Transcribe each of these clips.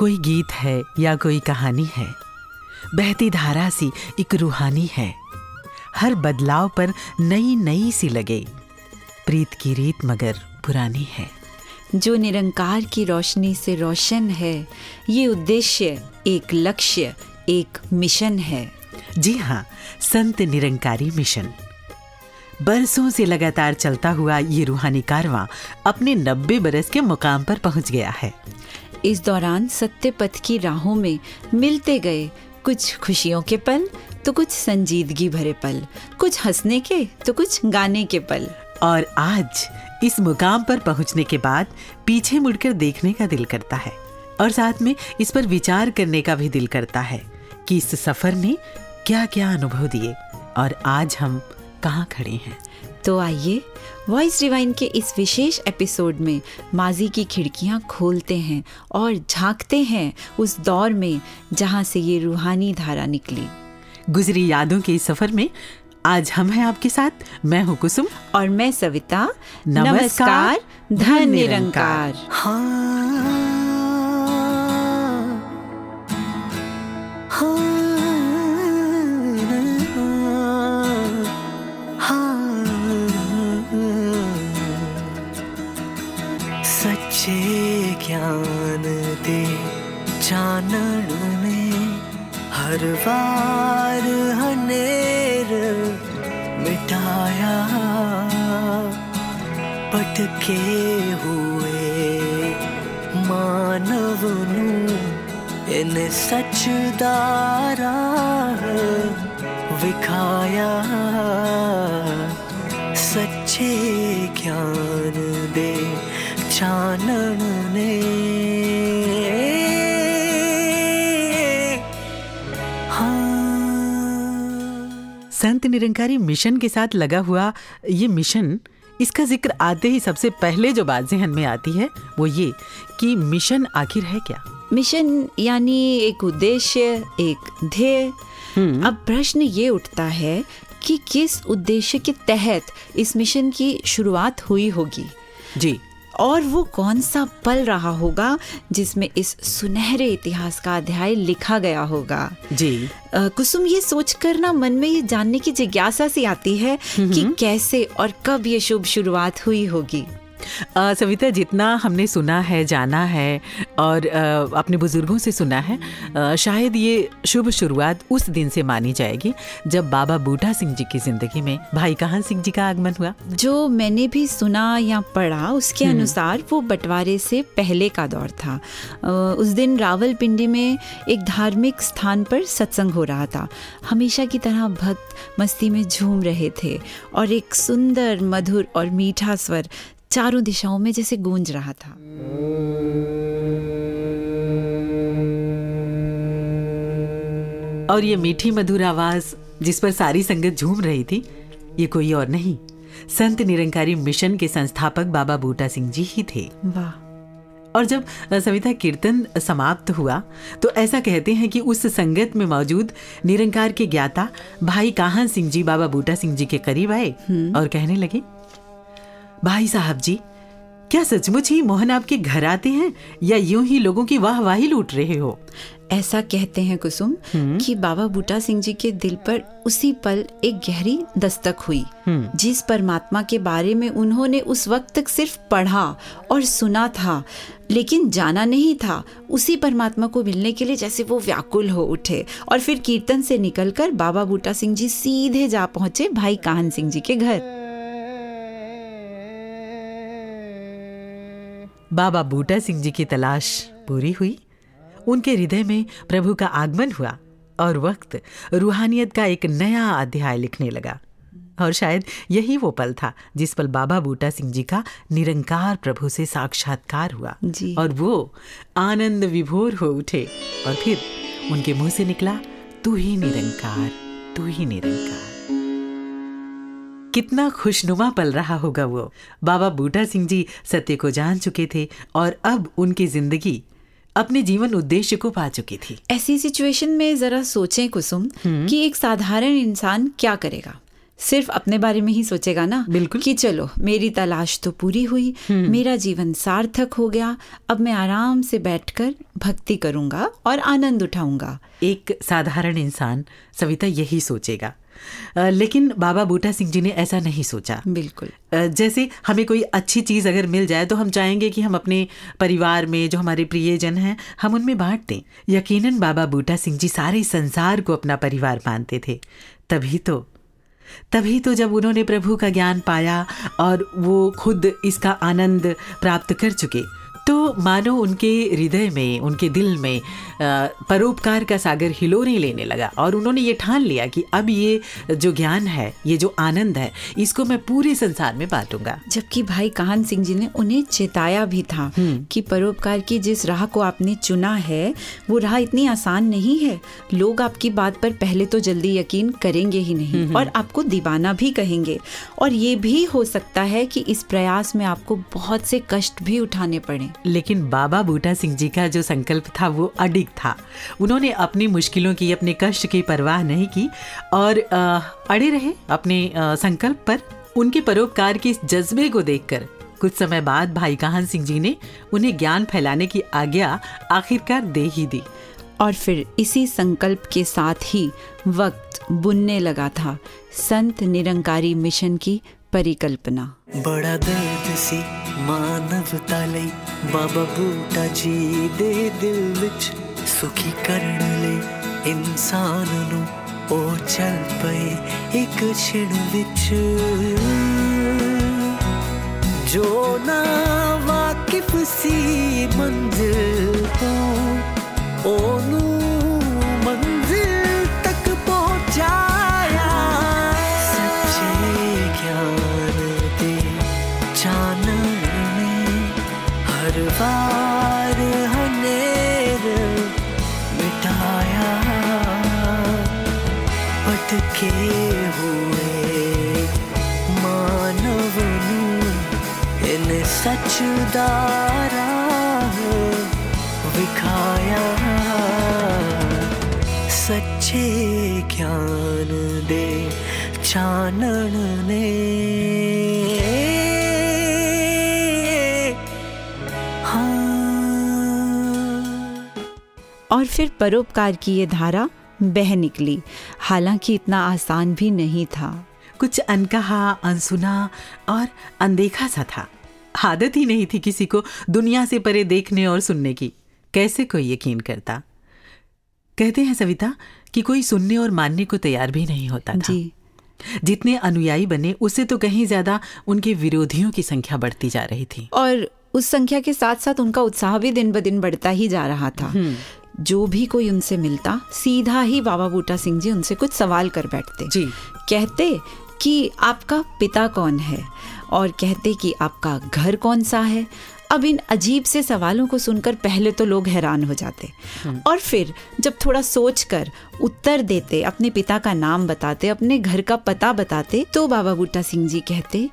कोई गीत है या कोई कहानी है बहती धारा सी एक रूहानी है। हर बदलाव पर नई नई सी लगे। प्रीत की रीत मगर पुरानी है। जो निरंकार की रोशनी से रोशन है ये उद्देश्य एक लक्ष्य एक मिशन है। जी हाँ संत निरंकारी मिशन। बरसों से लगातार चलता हुआ ये रूहानी कारवां अपने नब्बे बरस के मुकाम पर पहुँच गया है। इस दौरान सत्य पथ की राहों में मिलते गए कुछ खुशियों के पल तो कुछ संजीदगी भरे पल, कुछ हंसने के तो कुछ गाने के पल। और आज इस मुकाम पर पहुँचने के बाद पीछे मुड़कर देखने का दिल करता है और साथ में इस पर विचार करने का भी दिल करता है कि इस सफ़र ने क्या क्या अनुभव दिए और आज हम कहाँ खड़े हैं। तो आइए वॉइस डिवाइन के इस विशेष एपिसोड में माजी की खिड़कियाँ खोलते हैं और झांकते हैं उस दौर में जहाँ से ये रूहानी धारा निकली। गुजरी यादों के इस सफ़र में आज हम हैं आपके साथ। मैं हूँ कुसुम। और मैं सविता। नमस्कार, धन निरंकार सच्चे चानण में हर बार हनेर मिटाया। पटके हुए मानव इन सच दारा विखाया। सच्चे ज्ञान दे चानण शांति निरंकारी मिशन के साथ लगा हुआ ये मिशन इसका ज़िक्र आते ही सबसे पहले जो बात जहन में आती है वो ये कि मिशन आखिर है क्या? मिशन यानी एक उद्देश्य एक ध्येय। हम्म। अब प्रश्न ये उठता है कि किस उद्देश्य के तहत इस मिशन की शुरुआत हुई होगी? जी। और वो कौन सा पल रहा होगा जिसमें इस सुनहरे इतिहास का अध्याय लिखा गया होगा? जी। आ, कुसुम ये सोचकर ना मन में ये जानने की जिज्ञासा सी आती है कि कैसे और कब ये शुभ शुरुआत हुई होगी। सविता जितना हमने सुना है जाना है और अ, अपने बुज़ुर्गों से सुना है अ, शायद ये शुभ शुरुआत उस दिन से मानी जाएगी जब बाबा बूटा सिंह जी की ज़िंदगी में भाई काहन सिंह जी का आगमन हुआ। जो मैंने भी सुना या पढ़ा उसके अनुसार वो बंटवारे से पहले का दौर था। उस दिन रावलपिंडी में एक धार्मिक स्थान पर सत्संग हो रहा था। हमेशा की तरह भक्त मस्ती में झूम रहे थे और एक सुंदर मधुर और मीठा स्वर चारों दिशाओं में जैसे गूंज रहा था। और ये मीठी मधुर आवाज़ जिस पर सारी संगत झूम रही थी ये कोई और नहीं। संत निरंकारी मिशन के संस्थापक बाबा बूटा सिंह जी ही थे। वाह। और जब सविता कीर्तन समाप्त हुआ तो ऐसा कहते हैं कि उस संगत में मौजूद निरंकार के ज्ञाता भाई काहन सिंह जी बाबा बूटा सिंह जी के करीब आए और कहने लगे भाई साहब जी क्या सचमुच ही मोहन आपके घर आते हैं या यूँ ही लोगों की वाहवाही लूट रहे हो? ऐसा कहते हैं कुसुम कि बाबा बूटा सिंह जी के दिल पर उसी पल एक गहरी दस्तक हुई जिस परमात्मा के बारे में उन्होंने उस वक्त तक सिर्फ़ पढ़ा और सुना था लेकिन जाना नहीं था उसी परमात्मा को मिलने के लिए जैसे वो व्याकुल हो उठे और फिर कीर्तन से निकलकर बाबा बूटा सिंह जी सीधे जा पहुँचे भाई काहन सिंह जी के घर। बाबा बूटा सिंह जी की तलाश पूरी हुई। उनके हृदय में प्रभु का आगमन हुआ और वक्त रूहानियत का एक नया अध्याय लिखने लगा। और शायद यही वो पल था जिस पल बाबा बूटा सिंह जी का निरंकार प्रभु से साक्षात्कार हुआ जी। और वो आनंद विभोर हो उठे और फिर उनके मुँह से निकला तू ही निरंकार तू ही निरंकार। कितना खुशनुमा पल रहा होगा वो। बाबा बूटा सिंह जी सत्य को जान चुके थे और अब उनकी ज़िंदगी अपने जीवन उद्देश्य को पा चुकी थी। ऐसी सिचुएशन में जरा सोचें कुसुम कि एक साधारण इंसान क्या करेगा? सिर्फ़ अपने बारे में ही सोचेगा ना? बिल्कुल। कि चलो मेरी तलाश तो पूरी हुई मेरा जीवन सार्थक हो गया अब मैं आराम से बैठकर भक्ति करूँगा और आनंद उठाऊँगा। एक साधारण इंसान सविता यही सोचेगा। लेकिन बाबा बूटा सिंह जी ने ऐसा नहीं सोचा। बिल्कुल। जैसे हमें कोई अच्छी चीज़ अगर मिल जाए तो हम चाहेंगे कि हम अपने परिवार में जो हमारे प्रियजन हैं हम उनमें बांट दें। यकीनन बाबा बूटा सिंह जी सारे संसार को अपना परिवार मानते थे। तभी तो तभी तो जब उन्होंने प्रभु का ज्ञान पाया और वो खुद इसका आनंद प्राप्त कर चुके तो मानो उनके हृदय में उनके दिल में परोपकार का सागर हिलोने लेने लगा और उन्होंने ये ठान लिया कि अब ये जो ज्ञान है ये जो आनंद है इसको मैं पूरे संसार में बांटूँगा। जबकि भाई काहन सिंह जी ने उन्हें चेताया भी था कि परोपकार की जिस राह को आपने चुना है वो राह इतनी आसान नहीं है। लोग आपकी बात पर पहले तो जल्दी यकीन करेंगे ही नहीं और आपको दीवाना भी कहेंगे। और ये भी हो सकता है कि इस प्रयास में आपको बहुत से कष्ट भी उठाने पड़े। लेकिन बाबा बूटा सिंह जी का जो संकल्प था, वो अडिग था। उन्होंने अपनी मुश्किलों की, अपने कष्ट की परवाह नहीं की और अड़े रहे अपने संकल्प पर उनके परोपकार के जज्बे को देखकर। कुछ समय बाद भाई काहन सिंह जी ने उन्हें ज्ञान फैलाने की आज्ञा आखिरकार दे ही दी। और फिर इसी संकल्प के साथ ही वक्त बुनने लगा था। संत निरंकारी मिशन की ਪਰਿਕਲਪਨਾ। ਬੜਾ ਦਰਦ ਸੀ ਮਾਨਵਤਾ ਲਈ। ਬਾਬਾ ਬੂਟਾ ਜੀ ਦੇ ਦਿਲ ਵਿੱਚ ਸੁਖੀ ਕਰਨ ਲਈ ਇਨਸਾਨ ਨੂੰ ਉਹ ਚੱਲ ਪਏ ਇੱਕ ਛਿੜ ਵਿੱਚ। ਜੋ ਨਾ ਵਾਕਿਫ ਸੀ ਮੰਜ਼ਿਲ ਤੋਂ, ਉਹਨੂੰ विखाया। सच्चे ज्ञान दे ने। हाँ। और फिर परोपकार की ये धारा बह निकली। हालाँकि इतना आसान भी नहीं था। कुछ अनकहा अनसुना और अनदेखा सा था। आदत ही नहीं थी किसी को दुनिया से परे देखने और सुनने की। कैसे कोई यकीन करता? कहते हैं सविता कि कोई सुनने और मानने को तैयार भी नहीं होता था। जी। जितने अनुयायी बने उससे तो कहीं ज़्यादा उनके विरोधियों की संख्या बढ़ती जा रही थी। और उस संख्या के साथ साथ उनका उत्साह भी दिन ब दिन बढ़ता ही जा रहा था। जो भी कोई उनसे मिलता सीधा ही बाबा बूटा सिंह जी उनसे कुछ सवाल कर बैठते। जी। कहते कि आपका पिता कौन है? और कहते कि आपका घर कौन सा है? अब इन अजीब से सवालों को सुनकर पहले तो लोग हैरान हो जाते। और फिर जब थोड़ा सोचकर उत्तर देते अपने पिता का नाम बताते अपने घर का पता बताते तो बाबा बूटा सिंह जी कहते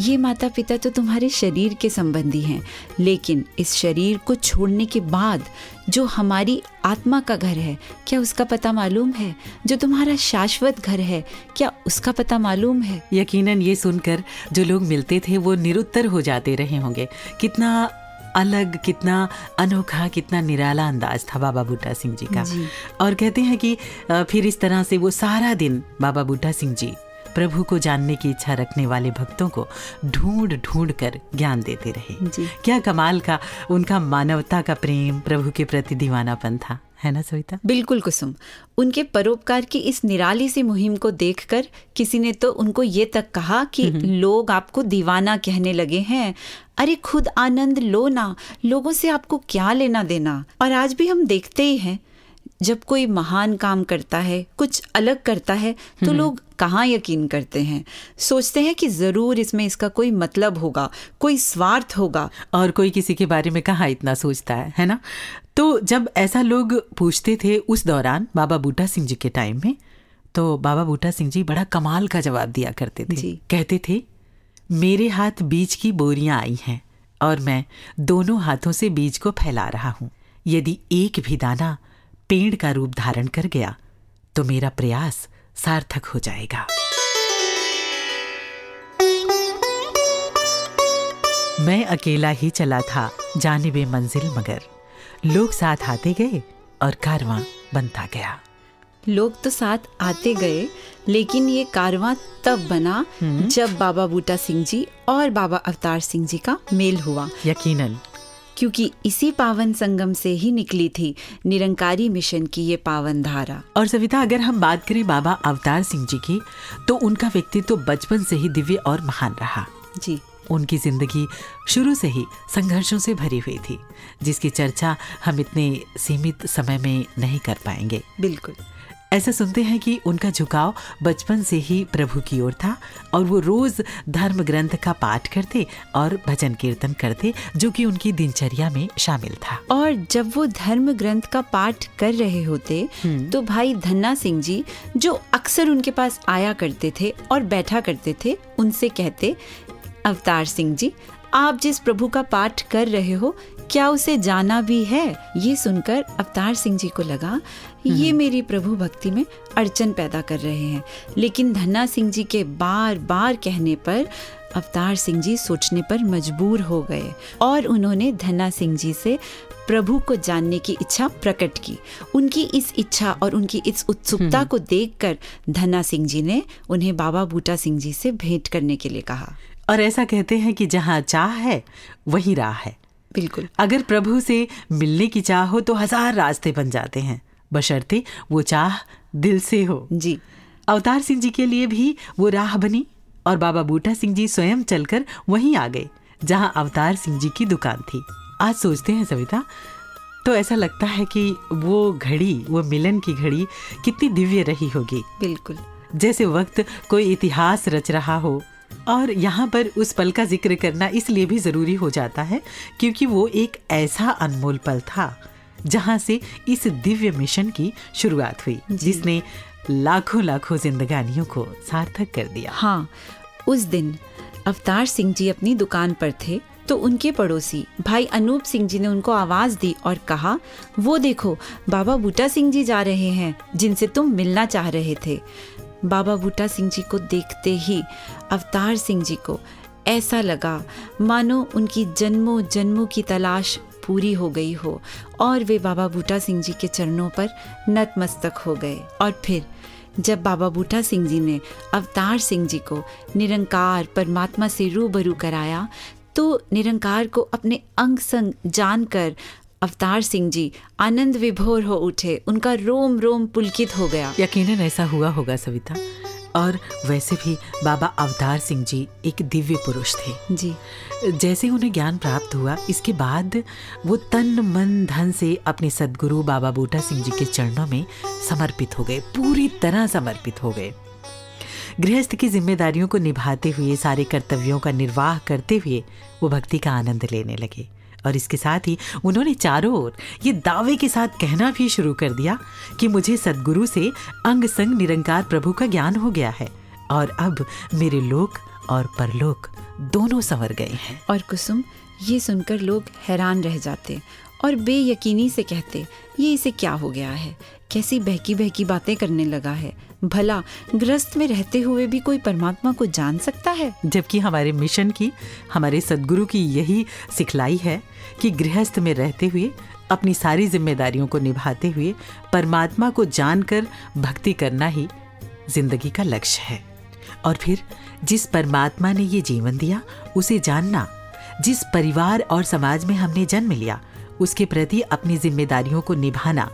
ये माता पिता तो तुम्हारे शरीर के संबंधी हैं लेकिन इस शरीर को छोड़ने के बाद जो हमारी आत्मा का घर है। क्या उसका पता मालूम है? जो तुम्हारा शाश्वत घर है क्या उसका पता मालूम है? यकीनन ये सुनकर जो लोग मिलते थे वो निरुत्तर हो जाते रहे होंगे। कितना अलग कितना अनोखा कितना निराला अंदाज था बाबा बूटा सिंह जी का। जी। और कहते हैं कि फिर इस तरह से वो सारा दिन बाबा बूटा सिंह जी प्रभु को जानने की इच्छा रखने वाले भक्तों को ढूंढ ढूंढ कर ज्ञान देते रहे। जी। क्या कमाल का उनका मानवता का प्रेम प्रभु के प्रति दीवानापन था है ना सविता? बिल्कुल कुसुम। उनके परोपकार की इस निराली सी मुहिम को देखकर किसी ने तो उनको ये तक कहा कि लोग आपको दीवाना कहने लगे हैं। अरे खुद आनंद लो ना लोगों से आपको क्या लेना देना? और आज भी हम देखते ही हैं जब कोई महान काम करता है कुछ अलग करता है तो लोग कहाँ यकीन करते हैं? सोचते हैं कि ज़रूर इसमें इसका कोई मतलब होगा कोई स्वार्थ होगा। और कोई किसी के बारे में कहाँ इतना सोचता है है ना? तो जब ऐसा लोग पूछते थे उस दौरान बाबा बूटा सिंह जी के टाइम में तो बाबा बूटा सिंह जी बड़ा कमाल का जवाब दिया करते थे। जी। कहते थे मेरे हाथ बीज की बोरियाँ आई हैं और मैं दोनों हाथों से बीज को फैला रहा हूँ। यदि एक भी दाना पेड़ का रूप धारण कर गया तो मेरा प्रयास सार्थक हो जाएगा। मैं अकेला ही चला था जाने वे मंजिल मगर। लोग साथ आते गए और कारवां बनता गया। लोग तो साथ आते गए लेकिन ये कारवां तब बना हम्म। जब बाबा बूटा सिंह जी और बाबा अवतार सिंह जी का मेल हुआ। यकीनन क्योंकि इसी पावन संगम से ही निकली थी। निरंकारी मिशन की ये पावन धारा। और सविता अगर हम बात करें बाबा अवतार सिंह जी की तो उनका व्यक्तित्व तो बचपन से ही दिव्य और महान रहा। जी। उनकी ज़िंदगी शुरू से ही संघर्षों से भरी हुई थी जिसकी चर्चा हम इतने सीमित समय में नहीं कर पाएँगे। बिल्कुल। ऐसा सुनते हैं कि उनका झुकाव बचपन से ही प्रभु की ओर था और वो रोज धर्म ग्रंथ का पाठ करते और भजन कीर्तन करते जो कि उनकी दिनचर्या में शामिल था। और जब वो धर्म ग्रंथ का पाठ कर रहे होते तो भाई धन्ना सिंह जी जो अक्सर उनके पास आया करते थे और बैठा करते थे उनसे कहते अवतार सिंह जी आप जिस प्रभु का पाठ कर रहे हो क्या उसे जाना भी है? ये सुनकर अवतार सिंह जी को लगा ये मेरी प्रभु भक्ति में अड़चन पैदा कर रहे हैं। लेकिन धन्ना सिंह जी के बार बार कहने पर अवतार सिंह जी सोचने पर मजबूर हो गए और उन्होंने धन्ना सिंह जी से प्रभु को जानने की इच्छा प्रकट की। उनकी इस इच्छा और उनकी इस उत्सुकता को देखकर धन्ना सिंह जी ने उन्हें बाबा बूटा सिंह जी से भेंट करने के लिए कहा। और ऐसा कहते हैं कि जहाँ चाह है वही राह है। बिल्कुल। अगर प्रभु से मिलने की चाह हो तो हज़ार रास्ते बन जाते हैं। बशर्ते वो चाह दिल से हो। जी। अवतार सिंह जी के लिए भी वो राह बनी और बाबा बूटा सिंह जी स्वयं चलकर वहीं आ गए जहाँ अवतार सिंह जी की दुकान थी। आज सोचते हैं सविता तो ऐसा लगता है कि वो घड़ी वो मिलन की घड़ी कितनी दिव्य रही होगी। बिल्कुल। जैसे वक्त कोई इतिहास रच रहा हो और यहाँ पर उस पल का ज़िक्र करना इसलिए भी ज़रूरी हो जाता है क्योंकि वो एक ऐसा अनमोल पल था जहाँ से इस दिव्य मिशन की शुरुआत हुई जिसने लाखों लाखों जिंदगानियों को सार्थक कर दिया। हाँ उस दिन अवतार सिंह जी अपनी दुकान पर थे तो उनके पड़ोसी भाई अनूप सिंह जी ने उनको आवाज़ दी और कहा वो देखो बाबा बूटा सिंह जी जा रहे हैं जिनसे तुम मिलना चाह रहे थे। बाबा बूटा सिंह जी को देखते ही अवतार सिंह जी को ऐसा लगा, मानो उनकी जन्मों जन्मों की तलाश पूरी हो गई हो और वे बाबा बूटा सिंह जी के चरणों पर नतमस्तक हो गए। और फिर, जब बाबा बूटा सिंह जी ने अवतार सिंह जी को निरंकार परमात्मा से रूबरू कराया तो निरंकार को अपने अंग संग जानकर अवतार सिंह जी आनंद विभोर हो उठे उनका रोम रोम पुलकित हो गया। यकीनन ऐसा हुआ होगा सविता। और वैसे भी बाबा अवतार सिंह जी एक दिव्य पुरुष थे। जी। जैसे उन्हें ज्ञान प्राप्त हुआ इसके बाद वो तन मन धन से अपने सदगुरु बाबा बूटा सिंह जी के चरणों में समर्पित हो गए पूरी तरह समर्पित हो गए। गृहस्थ की जिम्मेदारियों को निभाते हुए सारे कर्तव्यों का निर्वाह करते हुए वो भक्ति का आनंद लेने लगे। और इसके साथ ही उन्होंने चारों ओर ये दावे के साथ कहना भी शुरू कर दिया कि मुझे सदगुरु से अंग संग निरंकार प्रभु का ज्ञान हो गया है और अब मेरे लोक और परलोक दोनों संवर गए हैं। और कुसुम, ये सुनकर लोग हैरान रह जाते और बेयकीनी से कहते, ये इसे क्या हो गया है? कैसी बहकी बहकी बातें करने लगा है? भला ग्रस्त में रहते हुए भी कोई परमात्मा को जान सकता है? जबकि हमारे मिशन की, हमारे सदगुरु की यही सिखलाई है कि गृहस्थ में रहते हुए, अपनी सारी जिम्मेदारियों को निभाते हुए परमात्मा को जानकर भक्ति करना ही ज़िंदगी का लक्ष्य है। और फिर, जिस परमात्मा ने ये जीवन दिया, उसे जानना, जिस परिवार और समाज में हमने जन्म लिया, उसके प्रति अपनी जिम्मेदारियों को निभाना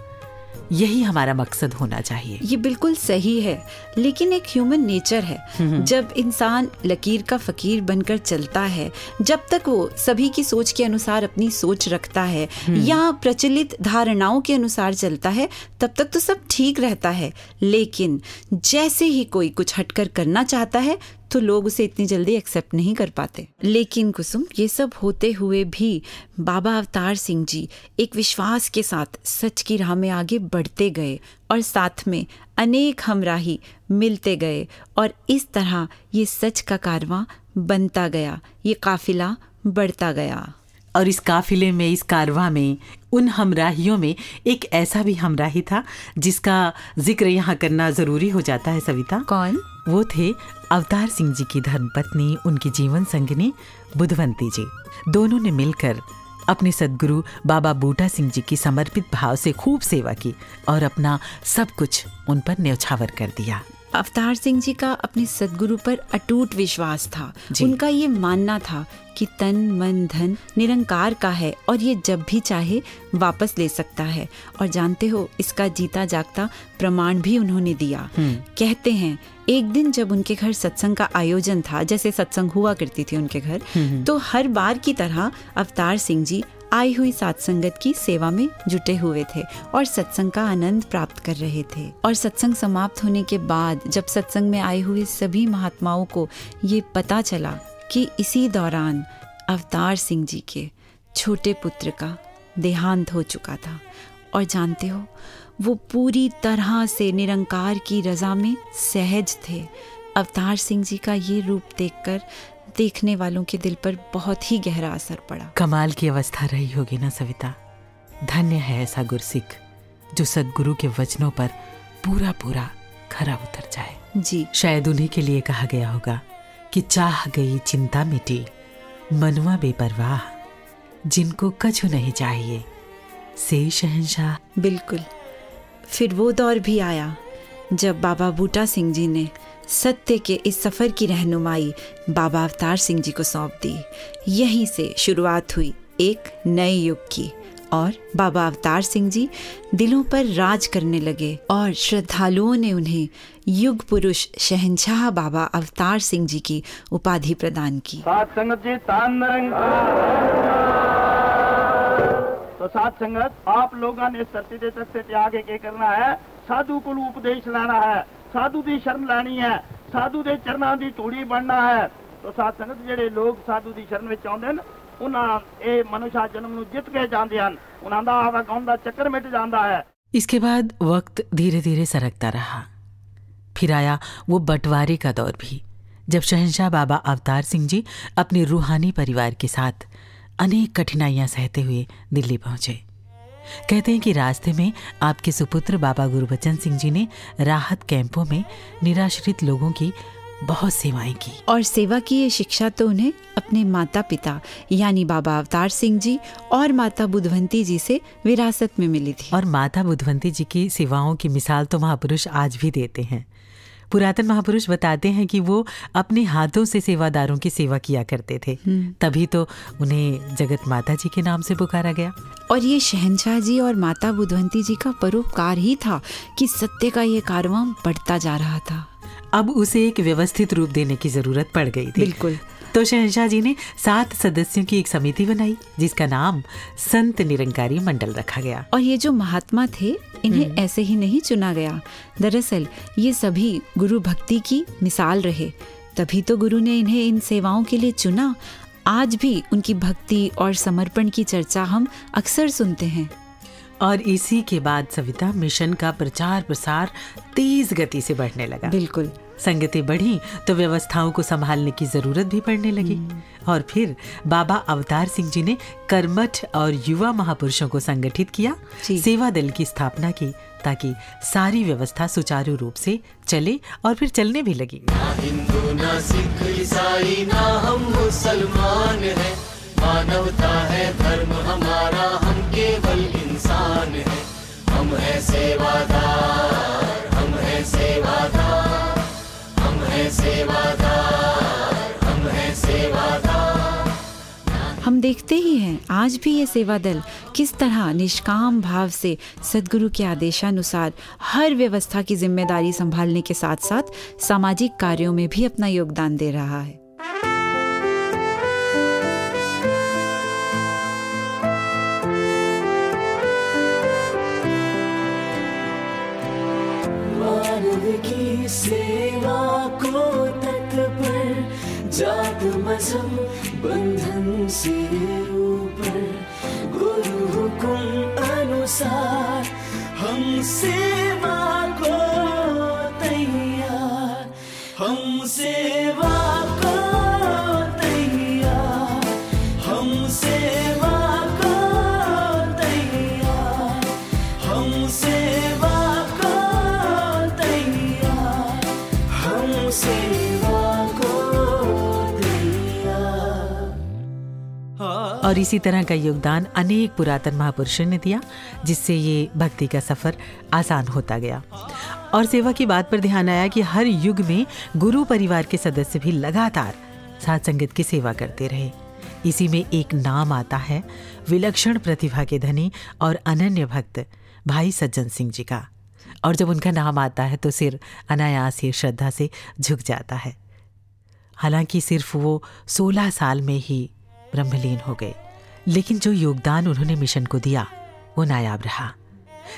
यही हमारा मकसद होना चाहिए। ये बिल्कुल सही है लेकिन एक ह्यूमन नेचर है। जब इंसान लकीर का फकीर बनकर चलता है जब तक वो सभी की सोच के अनुसार अपनी सोच रखता है या प्रचलित धारणाओं के अनुसार चलता है तब तक तो सब ठीक रहता है। लेकिन जैसे ही कोई कुछ हटकर करना चाहता है तो लोग उसे इतनी जल्दी एक्सेप्ट नहीं कर पाते। लेकिन कुसुम, ये सब होते हुए भी बाबा अवतार सिंह जी एक विश्वास के साथ सच की राह में आगे बढ़ते गए और साथ में अनेक हमराही मिलते गए और इस तरह ये सच का कारवां बनता गया, ये काफिला बढ़ता गया। और इस काफिले में इस कारवा में उन हमराहियों में एक ऐसा भी हमराही था जिसका ज़िक्र यहाँ करना ज़रूरी हो जाता है सविता। कौन? वो थे अवतार सिंह जी की धर्मपत्नी उनकी जीवन संगिनी बुधवंती जी। दोनों ने मिलकर अपने सदगुरु बाबा बूटा सिंह जी की समर्पित भाव से खूब सेवा की और अपना सब कुछ उन पर न्यौछावर कर दिया। अवतार सिंह जी का अपने सदगुरु पर अटूट विश्वास था। उनका ये मानना था कि तन मन धन निरंकार का है और ये जब भी चाहे वापस ले सकता है। और जानते हो इसका जीता जागता प्रमाण भी उन्होंने दिया। कहते हैं एक दिन जब उनके घर सत्संग का आयोजन था जैसे सत्संग हुआ करती थी उनके घर तो हर बार की तरह अवतार सिंह जी आई हुई सात संगत की सेवा में जुटे हुए थे और सत्संग का आनंद प्राप्त कर रहे थे। और सत्संग समाप्त होने के बाद जब सत्संग में आए हुए सभी महात्माओं को ये पता चला कि इसी दौरान अवतार सिंह जी के छोटे पुत्र का देहांत हो चुका था। और जानते हो, वो पूरी तरह से निरंकार की रजा में सहज थे। अवतार सिंह जी का ये रूप देखकर देखने वालों के दिल पर बहुत ही गहरा असर पड़ा। कमाल की अवस्था रही होगी ना सविता? धन्य है ऐसा गुरसिख जो सदगुरु के वचनों पर पूरा पूरा खरा उतर जाए। जी। शायद उन्हीं के लिए कहा गया होगा कि चाह गई चिंता मिटी मनुआ बेपरवाह जिनको कछु नहीं चाहिए। से शहनशाह। बिल्कुल। फिर वो दौर भी आया जब बाबा बूटा सिंह जी ने सत्य के इस सफ़र की रहनुमाई बाबा अवतार सिंह जी को सौंप दी। यहीं से शुरुआत हुई एक नए युग की और बाबा अवतार सिंह जी दिलों पर राज करने लगे और श्रद्धालुओं ने उन्हें युग पुरुष शहनशाह बाबा अवतार सिंह जी की उपाधि प्रदान की। तो सात संगत, आप लोगों ने सत्य दे तक से त्याग के करना है, साधु को उपदेश लाना है। साधु की शरण लानी है साधु के चरणा की धूड़ी बनना है तो सात संगत ਜਿਹੜੇ ਲੋਕ ਸਾਧੂ ਦੀ ਸ਼ਰਨ ਵਿੱਚ ਆਉਂਦੇ ਨੇ ਉਹਨਾਂ ਇਹ ਮਨੁਸ਼ਾ ਜਨਮ ਨੂੰ ਜਿੱਤ ਕੇ ਜਾਂਦੇ ਹਨ ਉਹਨਾਂ ਦਾ ਆਵਾਗਾਉਣ ਦਾ ਚੱਕਰ ਮਿਟ ਜਾਂਦਾ ਹੈ इसके बाद वक्त धीरे धीरे सरकता रहा फिर आया वो बंटवारे का दौर भी जब शहनशाह बाबा अवतार सिंह जी अपने रूहानी परिवार के साथ अनेक कठिनाइयां सहते हुए दिल्ली पहुंचे कहते हैं कि रास्ते में आपके सुपुत्र बाबा गुरुबचन सिंह जी ने राहत कैंपों में निराश्रित लोगों की बहुत सेवाएँ की। और सेवा की ये शिक्षा तो उन्हें अपने माता पिता यानी बाबा अवतार सिंह जी और माता बुधवंती जी से विरासत में मिली थी। और माता बुधवंती जी की सेवाओं की मिसाल तो महापुरुष आज भी देते हैं। पुरातन महापुरुष बताते हैं कि वो अपने हाथों से सेवादारों की सेवा किया करते थे। तभी तो उन्हें जगत माता जी के नाम से पुकारा गया। और ये शहनशाह जी और माता बुधवंती जी का परोपकार ही था कि सत्य का ये कारवां बढ़ता जा रहा था। अब उसे एक व्यवस्थित रूप देने की ज़रूरत पड़ गई थी। बिल्कुल। तो शहनशाह जी ने सात सदस्यों की एक समिति बनाई जिसका नाम संत निरंकारी मंडल रखा गया। और ये जो महात्मा थे इन्हें ऐसे ही नहीं चुना गया। दरअसल ये सभी गुरु भक्ति की मिसाल रहे। तभी तो गुरु ने इन्हें इन सेवाओं के लिए चुना। आज भी उनकी भक्ति और समर्पण की चर्चा हम अक्सर सुनते हैं। और इसी के बाद सविता मिशन का प्रचार प्रसार तेज गति से बढ़ने लगा। बिल्कुल। संगतें बढ़ी तो व्यवस्थाओं को संभालने की ज़रूरत भी पड़ने लगी। और फिर बाबा अवतार सिंह जी ने कर्मठ और युवा महापुरुषों को संगठित किया सेवा दल की स्थापना की ताकि सारी व्यवस्था सुचारू रूप से चले और फिर चलने भी लगी। हिंदू ना सिख ईसाई ना हम मुसलमान हैं। मानवता है धर्म हमारा हम केवल इंसान हैं। हम हैं सेवादार। हम देखते ही हैं, आज भी ये सेवा दल किस तरह निष्काम भाव से सदगुरु के आदेशानुसार हर व्यवस्था की ज़िम्मेदारी संभालने के साथ साथ सामाजिक कार्यों में भी अपना योगदान दे रहा है। जात बंधन से ऊपर। अनुसार हम सेवा को तैयार। हम सेवा और इसी तरह का योगदान अनेक पुरातन महापुरुषों ने दिया, जिससे ये भक्ति का सफ़र आसान होता गया। और सेवा की बात पर ध्यान आया कि हर युग में गुरु परिवार के सदस्य भी लगातार साथ संगत की सेवा करते रहे। इसी में एक नाम आता है, विलक्षण प्रतिभा के धनी और अनन्य भक्त भाई सज्जन सिंह जी का। और जब उनका नाम आता है तो सिर अनायास ही श्रद्धा से झुक जाता है। हालाँकि सिर्फ़ वो 16 साल में ही ब्रह्मलीन हो गए। लेकिन जो योगदान उन्होंने मिशन को दिया वो नायाब रहा।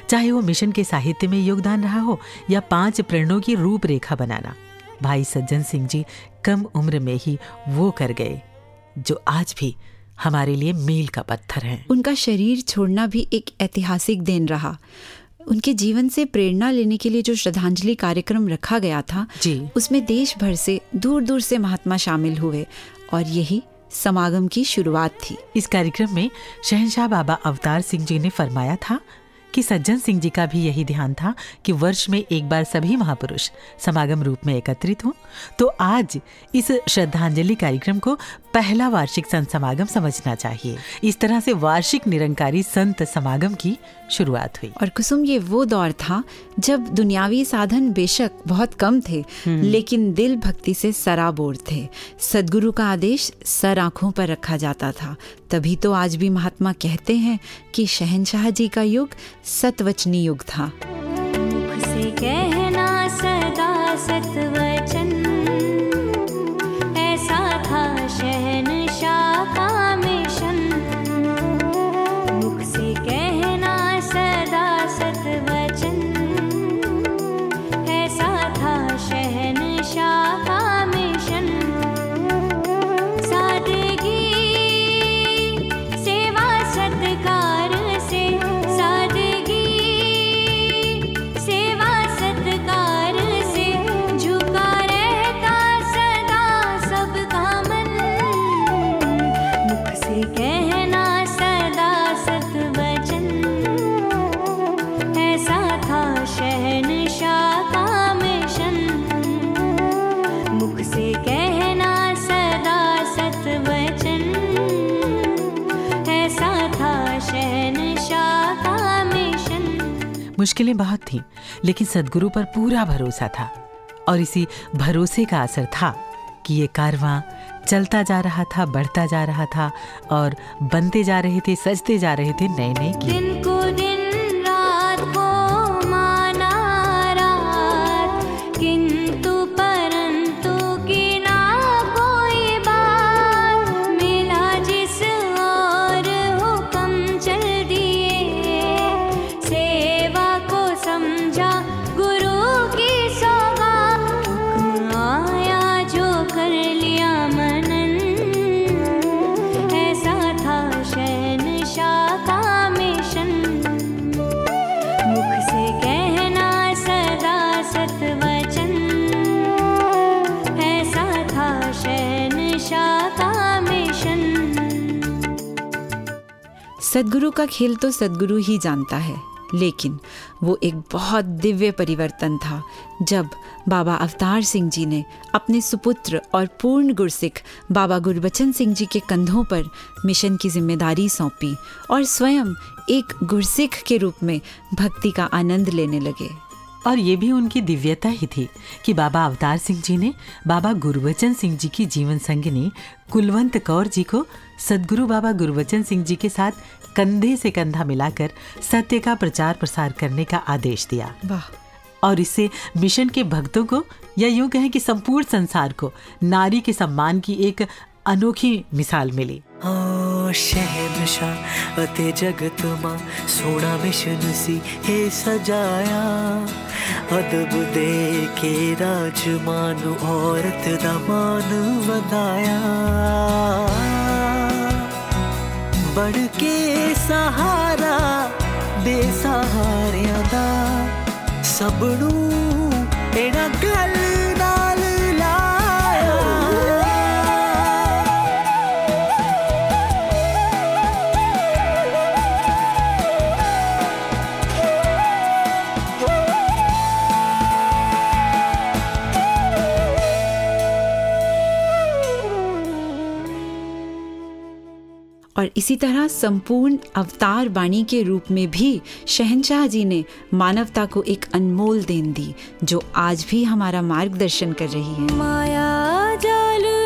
चाहे वो मिशन के साहित्य में योगदान रहा हो या पाँच प्रणों की रूपरेखा बनाना भाई सज्जन सिंह जी कम उम्र में ही वो कर गए जो आज भी हमारे लिए मील का पत्थर है। उनका शरीर छोड़ना भी एक ऐतिहासिक दिन रहा। उनके जीवन से प्रेरणा लेने के लिए जो श्रद्धांजलि कार्यक्रम रखा गया था जी। उसमें देश भर से दूर दूर से महात्मा शामिल हुए और यही समागम की शुरुआत थी। इस कार्यक्रम में शहनशाह बाबा अवतार सिंह जी ने फरमाया था कि सज्जन सिंह जी का भी यही ध्यान था कि वर्ष में एक बार सभी महापुरुष समागम रूप में एकत्रित हों। तो आज इस श्रद्धांजलि कार्यक्रम को पहला वार्षिक संत समागम समझना चाहिए। इस तरह से वार्षिक निरंकारी संत समागम की शुरुआत हुई। और कुसुम ये वो दौर था जब दुनियावी साधन बेशक बहुत कम थे लेकिन दिल भक्ति से सराबोर थे। सदगुरु का आदेश सर आँखों पर रखा जाता था। तभी तो आज भी महात्मा कहते हैं कि शहनशाह जी का युग सतवचनी युग था। मुख से कहना मुश्किलें बहुत थीं, लेकिन सदगुरु पर पूरा भरोसा था और इसी भरोसे का असर था कि ये कारवां चलता जा रहा था, बढ़ता जा रहा था और बनते जा रहे थे, सजते जा रहे थे नए नए दिन को दिन सदगुरु का खेल तो सदगुरु ही जानता है, लेकिन वो एक बहुत दिव्य परिवर्तन था जब बाबा अवतार सिंह जी ने अपने सुपुत्र और पूर्ण गुरसिख बाबा गुरबचन सिंह जी के कंधों पर मिशन की ज़िम्मेदारी सौंपी और स्वयं एक गुरसिख के रूप में भक्ति का आनंद लेने लगे। और ये भी उनकी दिव्यता ही थी कि बाबा अवतार सिंह जी ने बाबा गुरुवचन सिंह जी की जीवन संगनी कुलवंत कौर जी को सदगुरु बाबा गुरुवचन सिंह जी के साथ कंधे से कंधा मिलाकर सत्य का प्रचार प्रसार करने का आदेश दिया। और इससे मिशन के भक्तों को या यूँ कहें कि संपूर्ण संसार को नारी के सम्मान की एक अनोखी मिसाल मिली। शहनशाह अते जगत माँ सोना मिशन सी हे सजाया। अदब दे के राजमान औरत दा मान बढ़ के सहारा बेसहारियाँ दा। सबनू एड़ा गल और इसी तरह संपूर्ण अवतार वाणी के रूप में भी शहनशाह जी ने मानवता को एक अनमोल देन दी, जो आज भी हमारा मार्गदर्शन कर रही है। माया जाल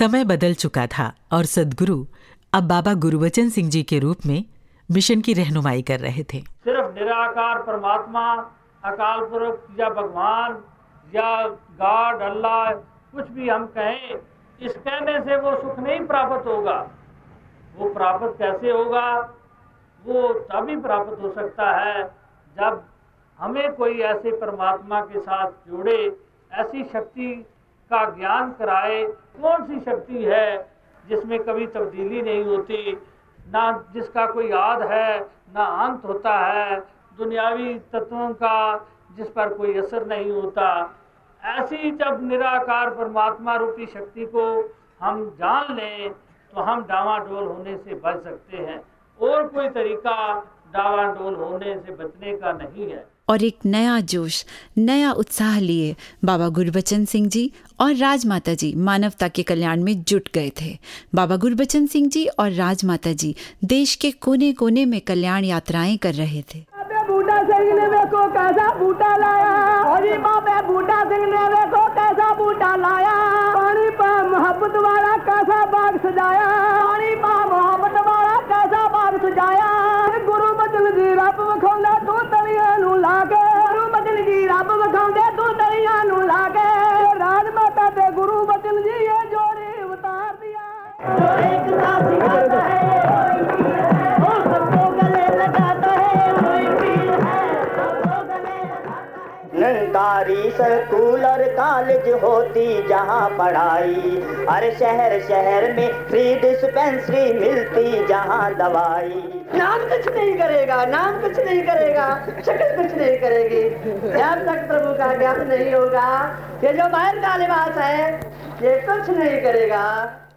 समय बदल चुका था और सदगुरु अब बाबा गुरुवचन सिंह जी के रूप में मिशन की रहनुमाई कर रहे थे। सिर्फ़ निराकार परमात्मा, अकाल पुरख या भगवान या गॉड, अल्लाह, कुछ भी हम कहें, इस कहने से वो सुख नहीं प्राप्त होगा। वो प्राप्त कैसे होगा? वो तभी प्राप्त हो सकता है जब हमें कोई ऐसे परमात्मा के साथ जोड़े, ऐसी शक्ति का ज्ञान कराए, कौन सी शक्ति है जिसमें कभी तब्दीली नहीं होती? ना जिसका कोई याद है, ना अंत होता है। दुनियावी तत्वों का जिस पर कोई असर नहीं होता। ऐसी जब निराकार परमात्मा रूपी शक्ति को हम जान लें तो हम डावाडोल होने से बच सकते हैं। और कोई तरीका डावाडोल होने से बचने का नहीं है। और एक नया जोश, नया उत्साह लिए बाबा गुरबचन सिंह जी और राजमाता जी मानवता के कल्याण में जुट गए थे। बाबा गुरबचन सिंह जी और राजमाता जी देश के कोने कोने में कल्याण यात्राएँ कर रहे थे। बूटा सिंह ने देखो कैसा बूटा लाया। बाबे बूटा सिंह ने देखो कैसा बूटा लाया। पानी पा मोहब्बत वाला कैसा बाग सजाया। पानी पा मोहब्बत वाला कैसा बाग सजाया। ਜੀ, ਰੱਬ ਵਿਖਾਉਂਦਾ ਤੂੰ ਤਲੀਆਂ ਨੂੰ ਲਾ ਕੇ। ਗੁਰੂ ਬਚਨ ਜੀ, ਰੱਬ ਵਿਖਾਉਂਦੇ ਤੂੰ ਤਲੀਆਂ ਨੂੰ ਲਾ ਕੇ। ਰਾਜ ਮਾਤਾ ਤੇ ਗੁਰੂ ਬਚਨ ਜੀ, ਇਹ ਜੋੜੀ ਉਤਾਰ ਦਿਆ ਜੋ ਇੱਕ ਸਾਥੀ ਹੈ ਹੋਈ नंदारी स्कूल और कॉलेज होती जहाँ पढ़ाई। हर शहर शहर में फ्री डिस्पेंसरी मिलती जहाँ दवाई। नाम कुछ नहीं करेगा नाम कुछ नहीं करेगा शक्ल कुछ नहीं करेगी। जब तक प्रभु का ज्ञान नहीं होगा ये जो बाहर का लिबास है ये कुछ नहीं करेगा।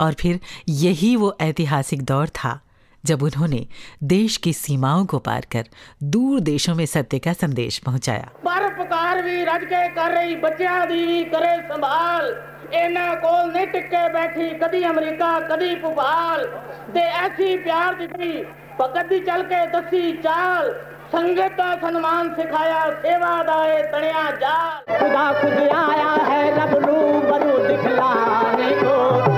और फिर यही वो ऐतिहासिक दौर था जब उन्होंने देश की सीमाओं को पार कर दूर देशों में सत्य का संदेश पहुँचाया। ਪਰਪਕਾਰ ਵੀ ਰੱਜ ਕੇ ਕਰ ਰਹੀ ਬੱਚਿਆਂ ਦੀ ਵੀ ਕਰੇ ਸੰਭਾਲ ਇਹਨਾਂ ਕੋਲ ਨਹੀਂ ਟਿੱਕੇ ਬੈਠੀ ਕਦੀ ਅਮਰੀਕਾ ਕਦੀ ਭੋਪਾਲ ਤੇ ਐਸੀ ਪਿਆਰ ਦਿੱਤੀ ਭਗਤ ਦੀ ਚੱਲ ਕੇ ਦੱਸੀ ਚਾਲ ਸੰਗਤ ਦਾ ਸਨਮਾਨ ਸਿਖਾਇਆ ਸੇਵਾ ਦਾ ਇਹ ਤਣਿਆ ਜਾਲ खुदा खुद आया है रब रूबरू दिखलाने को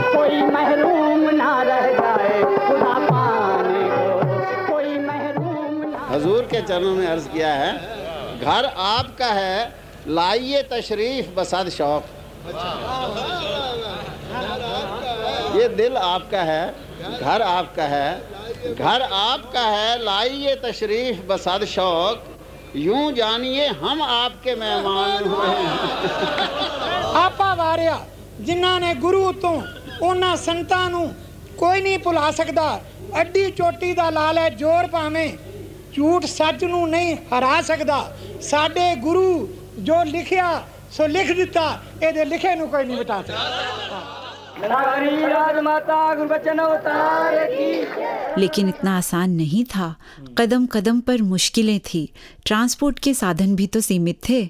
कोई महरूम ना रह जाए खुदा पाने को कोई महरूम ना हजूर के चरणों में अर्ज किया है घर आपका है लाइए तशरीफ बसद शौक ये दिल आपका है घर आपका है घर आपका है लाइए तशरीफ बसद शौक यूं जानिए हम आपके मेहमान हुए हैं ਆਪਾ ਵਾਰਿਆ ਜਿਨ੍ਹਾਂ ਨੇ ਗੁਰੂ ਤੋਂ ਉਹਨਾਂ ਸੰਤਾਂ ਨੂੰ ਕੋਈ ਨਹੀਂ ਭੁਲਾ ਸਕਦਾ ਅੱਡੀ ਚੋਟੀ ਦਾ ਲਾਲ ਹੈ ਜੋਰ ਭਾਵੇਂ ਝੂਠ ਸੱਚ ਨੂੰ ਨਹੀਂ ਹਰਾ ਸਕਦਾ ਸਾਡੇ ਗੁਰੂ ਜੋ ਲਿਖਿਆ ਸੋ ਲਿਖ ਦਿੱਤਾ ਇਹਦੇ ਲਿਖੇ ਨੂੰ ਕੋਈ ਨਹੀਂ ਮਿਟਾ ਸਕਦਾ हमारी राजमाता गुरबचन अवतार की लेकिन इतना आसान नहीं था कदम कदम पर मुश्किलें थी ट्रांसपोर्ट के साधन भी तो सीमित थे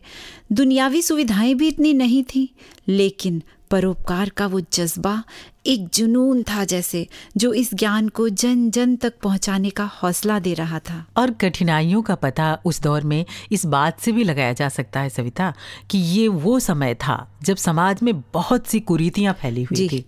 दुनियावी सुविधाएं भी इतनी नहीं थी लेकिन परोपकार का वो जज्बा एक जुनून था जैसे जो इस ज्ञान को जन जन तक पहुँचाने का हौसला दे रहा था। और कठिनाइयों का पता उस दौर में इस बात से भी लगाया जा सकता है सविता कि ये वो समय था जब समाज में बहुत सी कुरीतियाँ फैली हुई थी।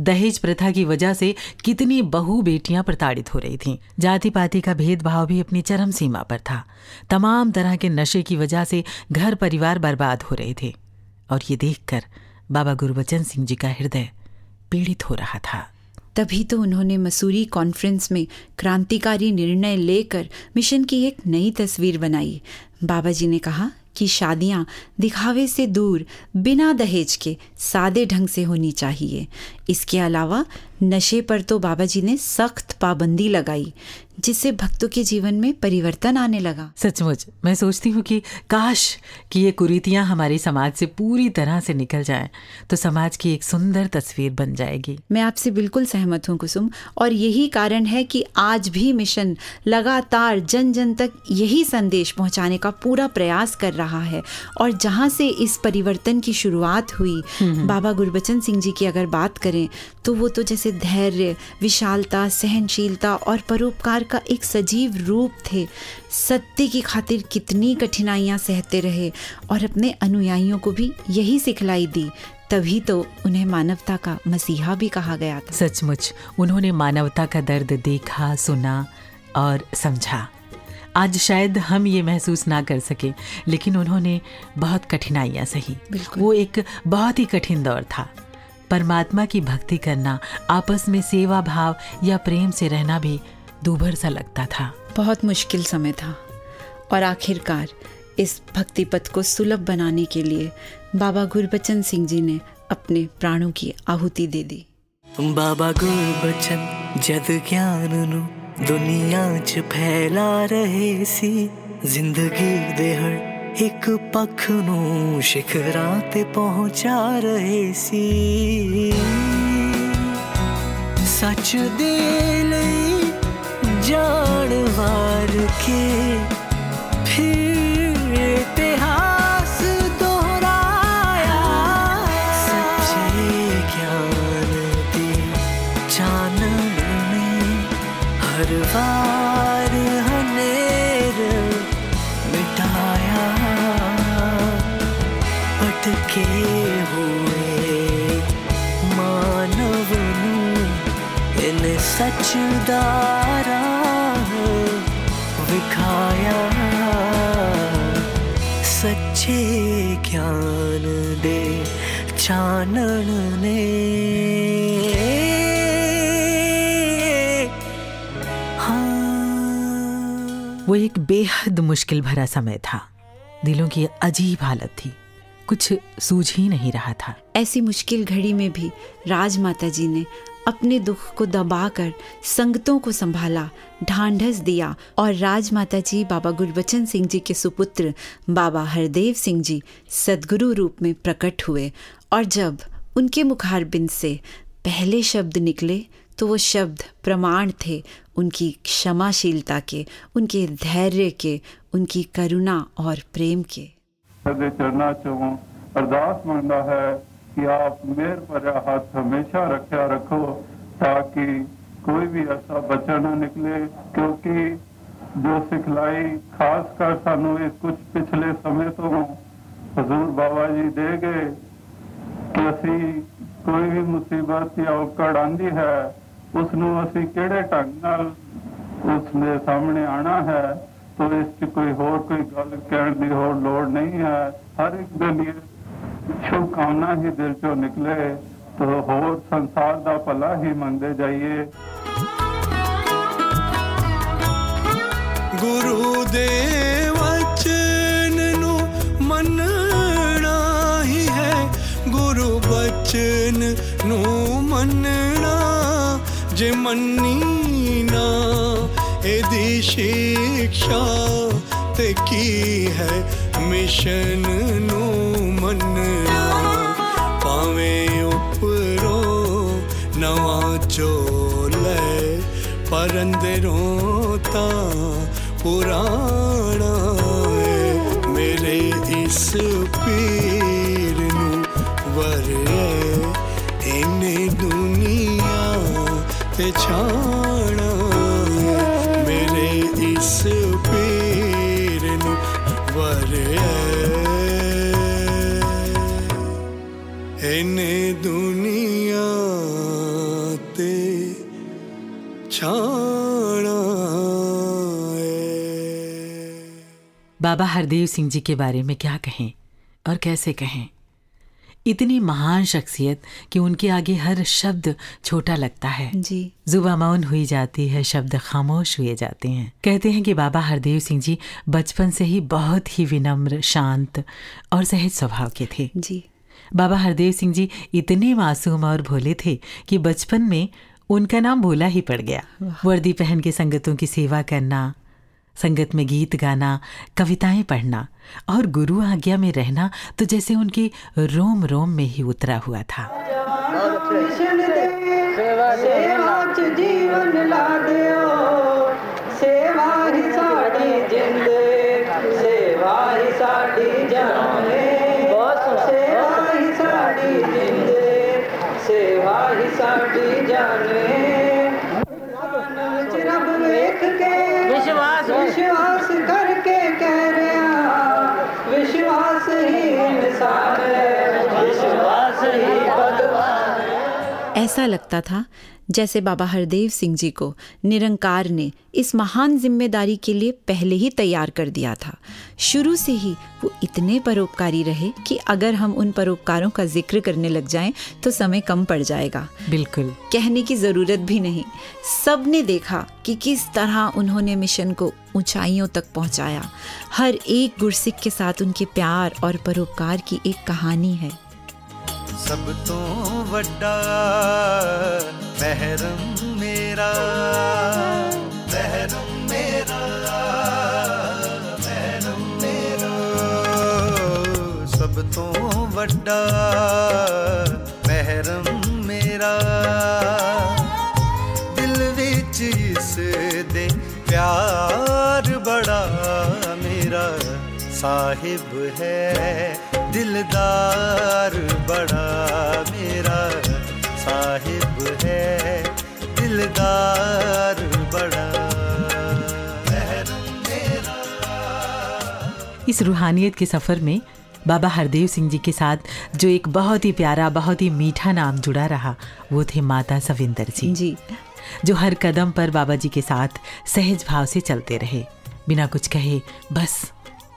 दहेज प्रथा की वजह से कितनी बहु बेटियाँ प्रताड़ित हो रही थीं। जाति पाति का भेदभाव भी अपनी चरम सीमा पर था। तमाम तरह के नशे की वजह से घर परिवार बर्बाद हो रहे थे। और ये देखकर बाबा गुरबचन सिंह जी का हृदय पीड़ित हो रहा था। तभी तो उन्होंने मसूरी कॉन्फ्रेंस में क्रांतिकारी निर्णय लेकर मिशन की एक नई तस्वीर बनाई। बाबा जी ने कहा कि शादियाँ दिखावे से दूर, बिना दहेज के सादे ढंग से होनी चाहिए। इसके अलावा नशे पर तो बाबा जी ने सख्त पाबंदी लगाई। जिससे भक्तों के जीवन में परिवर्तन आने लगा। सचमुच मैं सोचती हूँ कि काश कि ये कुरीतियाँ हमारे समाज से पूरी तरह से निकल जाएँ तो समाज की एक सुंदर तस्वीर बन जाएगी। मैं आपसे बिल्कुल सहमत हूँ कुसुम और यही कारण है कि आज भी मिशन लगातार जन जन तक यही संदेश पहुँचाने का पूरा प्रयास कर रहा है और जहाँ से इस परिवर्तन की शुरुआत हुई। बाबा गुरबचन सिंह जी की अगर बात करें तो वो तो जैसे धैर्य विशालता सहनशीलता और परोपकार का एक सजीव रूप थे। सत्य की खातिर कितनी कठिनाइयाँ सहते रहे और अपने अनुयायियों को भी यही सिखलाई दी तभी तो उन्हें मानवता का मसीहा भी कहा गया था। सचमुच उन्होंने मानवता का दर्द देखा सुना और समझा। आज शायद हम ये महसूस ना कर सके लेकिन उन्होंने बहुत कठिनाइयाँ सही। वो एक बहुत ही कठिन दौर था। परमात्मा की भक्ति करना आपस में सेवा भाव या प्रेम से रहना भी दूभर सा लगता था बहुत मुश्किल समय था और आखिरकार इस भक्ति पथ को सुलभ बनाने के लिए बाबा गुरबचन सिंह जी ने अपने प्राणों की आहुति दे दी ਬਾਬਾ ਗੁਰਬਚਨ ਜਦ ਗਿਆਨ ਨੂੰ ਦੁਨੀਆ 'ਚ ਫੈਲਾ ਰਹੇ ਸੀ ਜ਼ਿੰਦਗੀ ਦੇ ਹਰ ਇੱਕ ਪੱਖ ਨੂੰ ਸ਼ਿਖਰਾਂ ਤੇ ਪਹੁੰਚਾ ਰਹੇ ਸੀ ਸੱਚ ਦੇ ਲਈ क्षण वार के फिर इतिहास दोहराया। सच्चे ज्ञान दे जान में हर बार हनेर मिटाया। पटके हुए मानव इन सचदारा सच्चे ज्ञान दे ने। हाँ। वो एक बेहद मुश्किल भरा समय था। दिलों की अजीब हालत थी। कुछ सूझ ही नहीं रहा था। ऐसी मुश्किल घड़ी में भी राज माता जी ने अपने दुख को दबाकर संगतों को संभाला, ढांढस दिया और राजमाता जी बाबा गुरबचन सिंह जी के सुपुत्र बाबा हरदेव सिंह जी सदगुरु रूप में प्रकट हुए और जब उनके मुखारबिंद से पहले शब्द निकले तो वो शब्द प्रमाण थे उनकी क्षमाशीलता के, उनके धैर्य के, उनकी करुणा और प्रेम के। अरदास मंगना है कि आप मेहर भरा हाथ हमेशा रखा रखो ताकि कोई भी ऐसा बच्चा ना निकले क्योंकि जो सिखलाई खास कर सानू इस कुछ पिछले समय तो हजूर बाबा जी दे गए ਕਿ ਅਸੀਂ ਕੋਈ ਵੀ ਮੁਸੀਬਤ ਜਾਂ ਔਕੜ ਆਂਦੀ ਹੈ ਉਸ ਨੂੰ ਅਸੀਂ ਕਿਹੜੇ ਢੰਗ ਨਾਲ ਉਸ ਦੇ ਸਾਹਮਣੇ ਆਣਾ ਹੈ, ਤਾਂ ਇਸ 'ਚ ਕੋਈ ਹੋਰ ਕੋਈ ਗੱਲ ਕਹਿਣ ਦੀ ਹੋਰ ਲੋੜ ਨਹੀਂ ਹੈ। ਹਰ ਇੱਕ ਦੇ ਲਈ ਸ਼ੁਭ ਕਾਮਨਾ ਹੀ ਦਿਲ ਚੋਂ ਨਿਕਲੇ, ਤੋ ਹੋਰ ਸੰਸਾਰ ਦਾ ਭਲਾ ਹੀ ਮੰਗਦੇ ਜਾਈਏ। ਗੁਰੂ ਦੇ ਵਚਨ ਨੂੰ ਮੰਨਣਾ ਹੀ ਹੈ। ਗੁਰੂ ਬਚਨ ਨੂੰ ਮੰਨਣਾ, ਜੇ ਮੰਨੀ ਨਾ, ਇਹਦੀ ਸਿੱਖਿਆ ਤੇ ਕੀ ਹੈ ਮਿਸ਼ਨ ਨੂੰ? मन्ना पावे उपरो, नवा चोले परंदरों ता पुराना मेरे इस पीर नु इन दुनिया ते छा मैंने दुनिया ते छाड़ा बाबा हरदेव सिंह जी के बारे में क्या कहें और कैसे कहें? इतनी महान शख्सियत कि उनके आगे हर शब्द छोटा लगता है। जी। जुबा मौन हुई जाती है शब्द खामोश हुए जाते हैं। कहते हैं कि बाबा हरदेव सिंह जी बचपन से ही बहुत ही विनम्र शांत और सहज स्वभाव के थे। जी। बाबा हरदेव सिंह जी इतने मासूम और भोले थे कि बचपन में उनका नाम भोला ही पड़ गया। वर्दी पहन के संगतों की सेवा करना संगत में गीत गाना कविताएँ पढ़ना और गुरु आज्ञा में रहना तो जैसे उनके रोम रोम में ही उतरा हुआ था। विश्वास करके कह रहा विश्वास ही इंसान है। विश्वास ही भगवान ऐसा लगता था जैसे बाबा हरदेव सिंह जी को निरंकार ने इस महान ज़िम्मेदारी के लिए पहले ही तैयार कर दिया था। शुरू से ही वो इतने परोपकारी रहे कि अगर हम उन परोपकारों का ज़िक्र करने लग जाएँ तो समय कम पड़ जाएगा। बिल्कुल। कहने की ज़रूरत भी नहीं। सबने देखा कि किस तरह उन्होंने मिशन को ऊंचाइयों तक पहुँचाया। हर एक गुरसिक के साथ उनके प्यार और परोपकार की एक कहानी है। ਸਭ ਤੋਂ ਵੱਡਾ ਮਹਿਰਮ ਮੇਰਾ ਮਹਿਰਮ ਮੇਰਾ ਮਹਿਰਮ ਮੇਰਾ ਸਭ ਤੋਂ ਵੱਡਾ ਮਹਿਰਮ ਮੇਰਾ ਦਿਲ ਵਿੱਚ ਇਸ ਦੇ ਪਿਆਰ ਬੜਾ ਮੇਰਾ साहिब है दिलदार बड़ा मेरा। साहिब है दिलदार बड़ा। इस रूहानियत के सफ़र में बाबा हरदेव सिंह जी के साथ जो एक बहुत ही प्यारा बहुत ही मीठा नाम जुड़ा रहा वो थे माता सविंदर जी। जी। जो हर कदम पर बाबा जी के साथ सहज भाव से चलते रहे। बिना कुछ कहे बस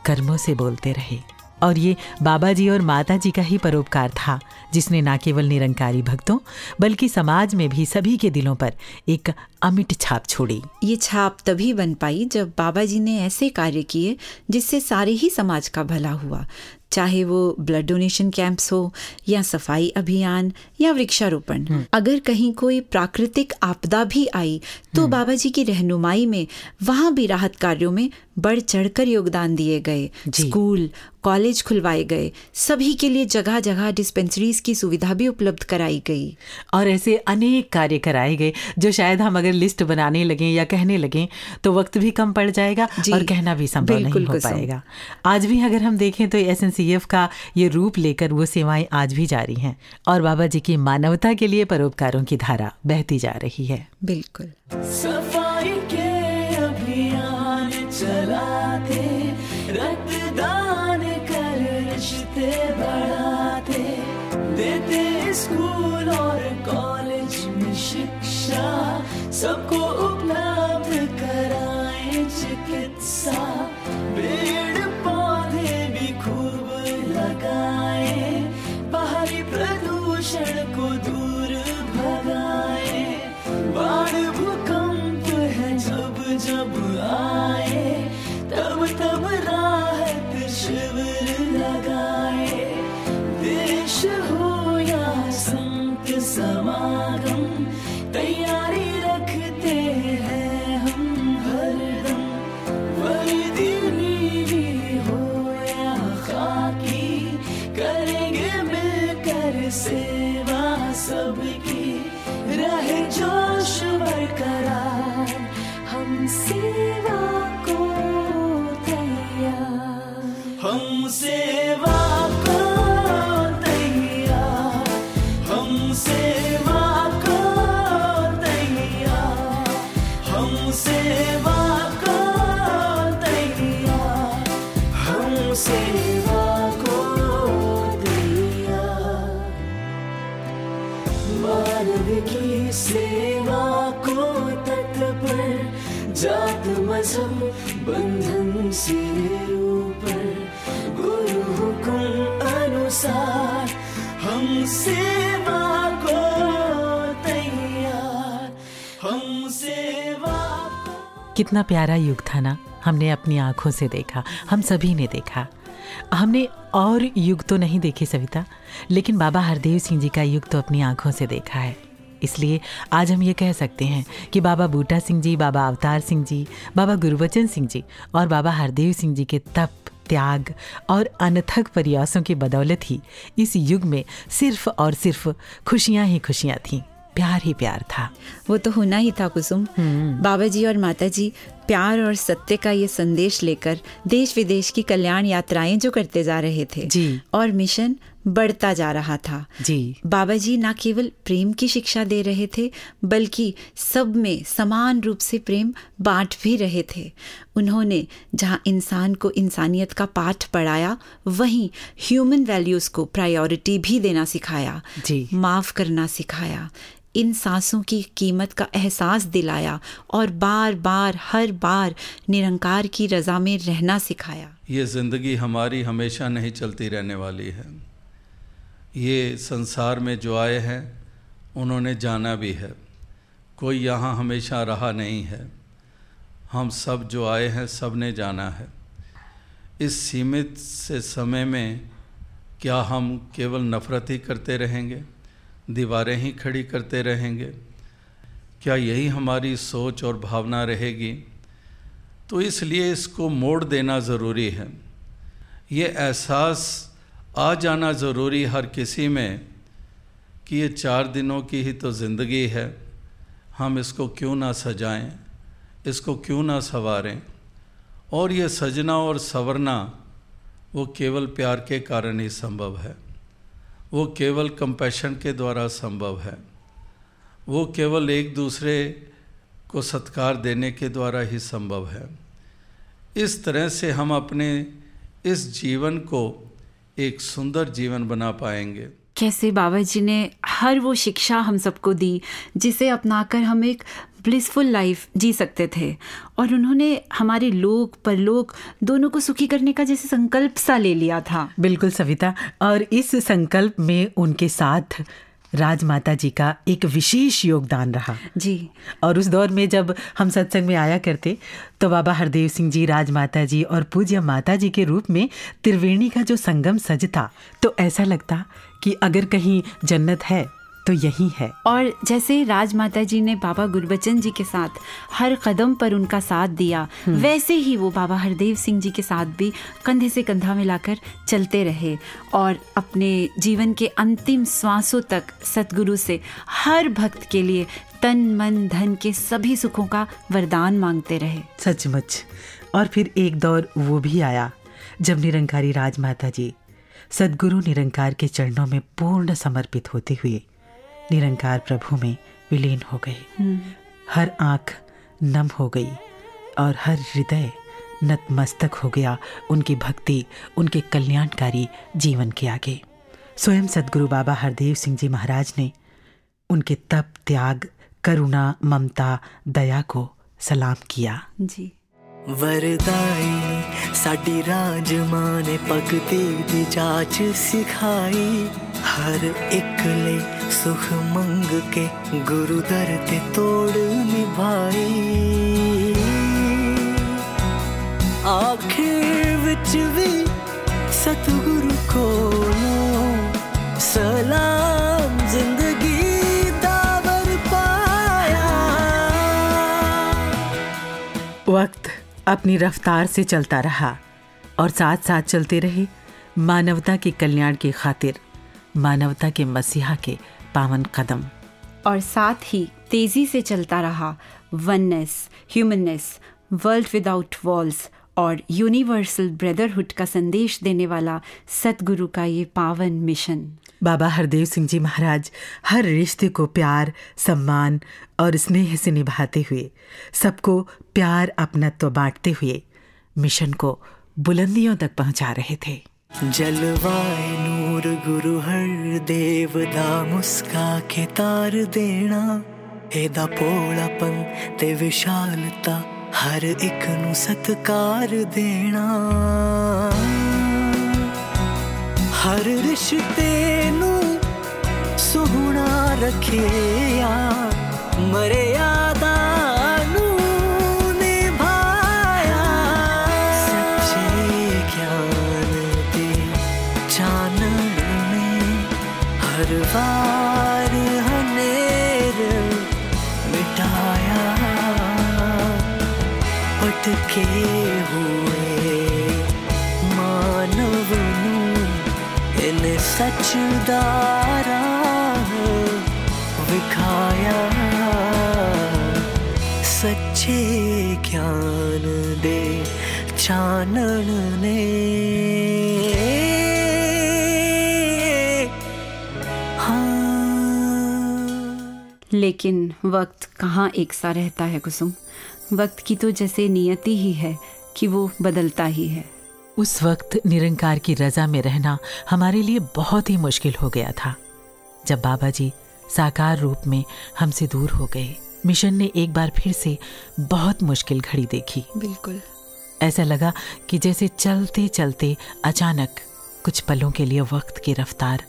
कर्मों से बोलते रहे। और ये बाबा जी और माता जी का ही परोपकार था, जिसने न केवल निरंकारी भक्तों, बल्कि समाज में भी सभी के दिलों पर एक अमिट छाप छोड़ी। ये छाप तभी बन पाई जब बाबा जी ने ऐसे कार्य किए, जिससे सारे ही समाज का भला हुआ। चाहे वो ब्लड डोनेशन कैंप्स हो या सफ़ाई अभियान या वृक्षारोपण। अगर कहीं कोई प्राकृतिक आपदा भी आई तो बाबा जी की रहनुमाई में वहाँ भी राहत कार्यों में बढ़ चढ़कर योगदान दिए गए। स्कूल कॉलेज खुलवाए गए सभी के लिए जगह जगह डिस्पेंसरीज की सुविधा भी उपलब्ध कराई गई। और ऐसे अनेक कार्य कराए गए जो शायद हम अगर लिस्ट बनाने लगे या कहने लगे तो वक्त भी कम पड़ जाएगा और कहना भी संभव नहीं हो। पाएगा। आज भी अगर हम देखें तो एसएनसीएफ का ये रूप लेकर वो सेवाएँ आज भी जारी हैं। और बाबा जी की मानवता के लिए परोपकारों की धारा बहती जा रही है। बिल्कुल। सफ़ाई के अभियान चलाते रक्तदान कर रिश्ते बढ़ाते देते स्कूल और कॉलेज में शिक्षा सबको उपलब्ध कराए चिकित्सा। प्रदूषण को दूर भगाए। बाढ़ भूकंप है जब जब आए। कितना प्यारा युग था ना। हमने अपनी आँखों से देखा, हम सभी ने देखा। हमने और युग तो नहीं देखे सविता, लेकिन बाबा हरदेव सिंह जी का युग तो अपनी आँखों से देखा है। इसलिए आज हम ये कह सकते हैं कि बाबा बूटा सिंह जी, बाबा अवतार सिंह जी, बाबा गुरुवचन सिंह जी और बाबा हरदेव सिंह जी के तप, त्याग और अनथक प्रयासों की बदौलत ही इस युग में सिर्फ़ और सिर्फ़ खुशियाँ ही खुशियाँ थीं। प्यार ही प्यार था। वो तो होना ही था कुसुम। बाबा जी और माता जी प्यार और सत्य का ये संदेश लेकर देश विदेश की कल्याण यात्राएँ जो करते जा रहे थे जी। और मिशन बढ़ता जा रहा था। जी। बाबा जी ना केवल प्रेम की शिक्षा दे रहे थे बल्कि सब में समान रूप से प्रेम बांट भी रहे थे। उन्होंने जहाँ इंसान को इंसानियत का पाठ पढ़ाया वहीं ह्यूमन वैल्यूज़ को प्रायोरिटी भी देना सिखाया जी। माफ़ करना सिखाया। इन सांसों की कीमत का एहसास दिलाया और बार बार, हर बार निरंकार की रजा में रहना सिखाया। ये ज़िंदगी हमारी हमेशा नहीं चलती रहने वाली है। ये संसार में जो आए हैं, उन्होंने जाना भी है। कोई यहाँ हमेशा रहा नहीं है। हम सब जो आए हैं सबने जाना है। इस सीमित से समय में क्या हम केवल नफ़रत ही करते रहेंगे? दीवारें ही खड़ी करते रहेंगे। क्या यही हमारी सोच और भावना रहेगी? तो इसलिए इसको मोड़ देना ज़रूरी है। ये एहसास आ जाना ज़रूरी हर किसी में कि ये चार दिनों की ही तो ज़िंदगी है। हम इसको क्यों ना सजाएँ? इसको क्यों ना संवारें? और ये सजना और संवरना वो केवल प्यार के कारण ही संभव है। वो केवल कंपैशन के द्वारा संभव है। वो केवल एक दूसरे को सत्कार देने के द्वारा ही संभव है। इस तरह से हम अपने इस जीवन को एक सुंदर जीवन बना पाएँगे। कैसे बाबा जी ने हर वो शिक्षा हम सबको दी, जिसे अपनाकर हम एक ब्लिसफुल लाइफ जी सकते थे। और उन्होंने हमारे लोक परलोक दोनों को सुखी करने का जैसे संकल्प सा ले लिया था। बिल्कुल सविता और इस संकल्प में उनके साथ राजमाता जी का एक विशेष योगदान रहा। जी। और उस दौर में जब हम सत्संग में आया करते तो बाबा हरदेव सिंह जी राजमाता जी और पूज्य माता जी के रूप में त्रिवेणी का जो संगम सजता तो ऐसा लगता कि अगर कहीं जन्नत है तो यही है। और जैसे राजमाता जी ने बाबा गुरबचन जी के साथ हर कदम पर उनका साथ दिया वैसे ही वो बाबा हरदेव सिंह जी के साथ भी कंधे से कंधा मिलाकर चलते रहे और अपने जीवन के अंतिम श्वासों तक सतगुरु से हर भक्त के लिए तन मन धन के सभी सुखों का वरदान मांगते रहे। सचमुच। और फिर एक दौर वो भी आया जब निरंकारी राजमाता जी सदगुरु निरंकार के चरणों में पूर्ण समर्पित होते हुए निरंकार प्रभु में विलीन हो गए हर आँख नम हो गई और हर हृदय नतमस्तक हो गया। उनकी भक्ति उनके कल्याणकारी जीवन के आगे। स्वयं सदगुरु बाबा हरदेव सिंह जी महाराज ने उनके तप त्याग करुणा ममता दया को सलाम किया। जी। वरदाई साडी राज माँ ने भगती दी जाच सिखाई। हर एक ले सुख मंग के गुरु दर ते तोड़ निभाई आखिर विच भी सतगुरु कोलों, सलाम ज़िंदगी दावर पाया। वक्त अपनी रफ्तार से चलता रहा और साथ साथ चलते रहे मानवता के कल्याण की खातिर, मानवता के मसीहा के पावन कदम। और साथ ही तेज़ी से चलता रहा oneness humanness world without walls और यूनिवर्सल ब्रदरहुड का संदेश देने वाला सतगुरु का ये पावन मिशन। बाबा हरदेव सिंह जी महाराज हर रिश्ते को प्यार सम्मान और स्नेह से निभाते हुए सबको प्यार अपनत्व बांटते हुए मिशन को बुलंदियों तक पहुँचा रहे थे। ਜਲਵਾਏ ਨੂਰ ਗੁਰੂ ਹਰ ਦੇਵ ਦਾ ਮੁਸਕਾ ਕੇ ਤਾਰ ਦੇਣਾ। ਇਹਦਾ ਪੋਲਾਪਨ ਤੇ ਵਿਸ਼ਾਲਤਾ ਹਰ ਇੱਕ ਨੂੰ ਸਤਕਾਰ ਦੇਣਾ। ਹਰ ਰਿਸ਼ਤੇ ਨੂੰ ਸੁਹਣਾ ਰੱਖਿਆ, ਮਰਿਆ के हुए मानव इन सच विखाया सच्चे ज्ञान दे चानन ने लेकिन वक्त कहाँ एक सा रहता है कुसुम? वक्त की तो जैसे नियति ही है कि वो बदलता ही है। उस वक्त निरंकार की रजा में रहना हमारे लिए बहुत ही मुश्किल हो गया था। जब बाबा जी साकार रूप में हमसे दूर हो गए मिशन ने एक बार फिर से बहुत मुश्किल घड़ी देखी। बिल्कुल। ऐसा लगा कि जैसे चलते चलते अचानक कुछ पलों के लिए वक्त की रफ्तार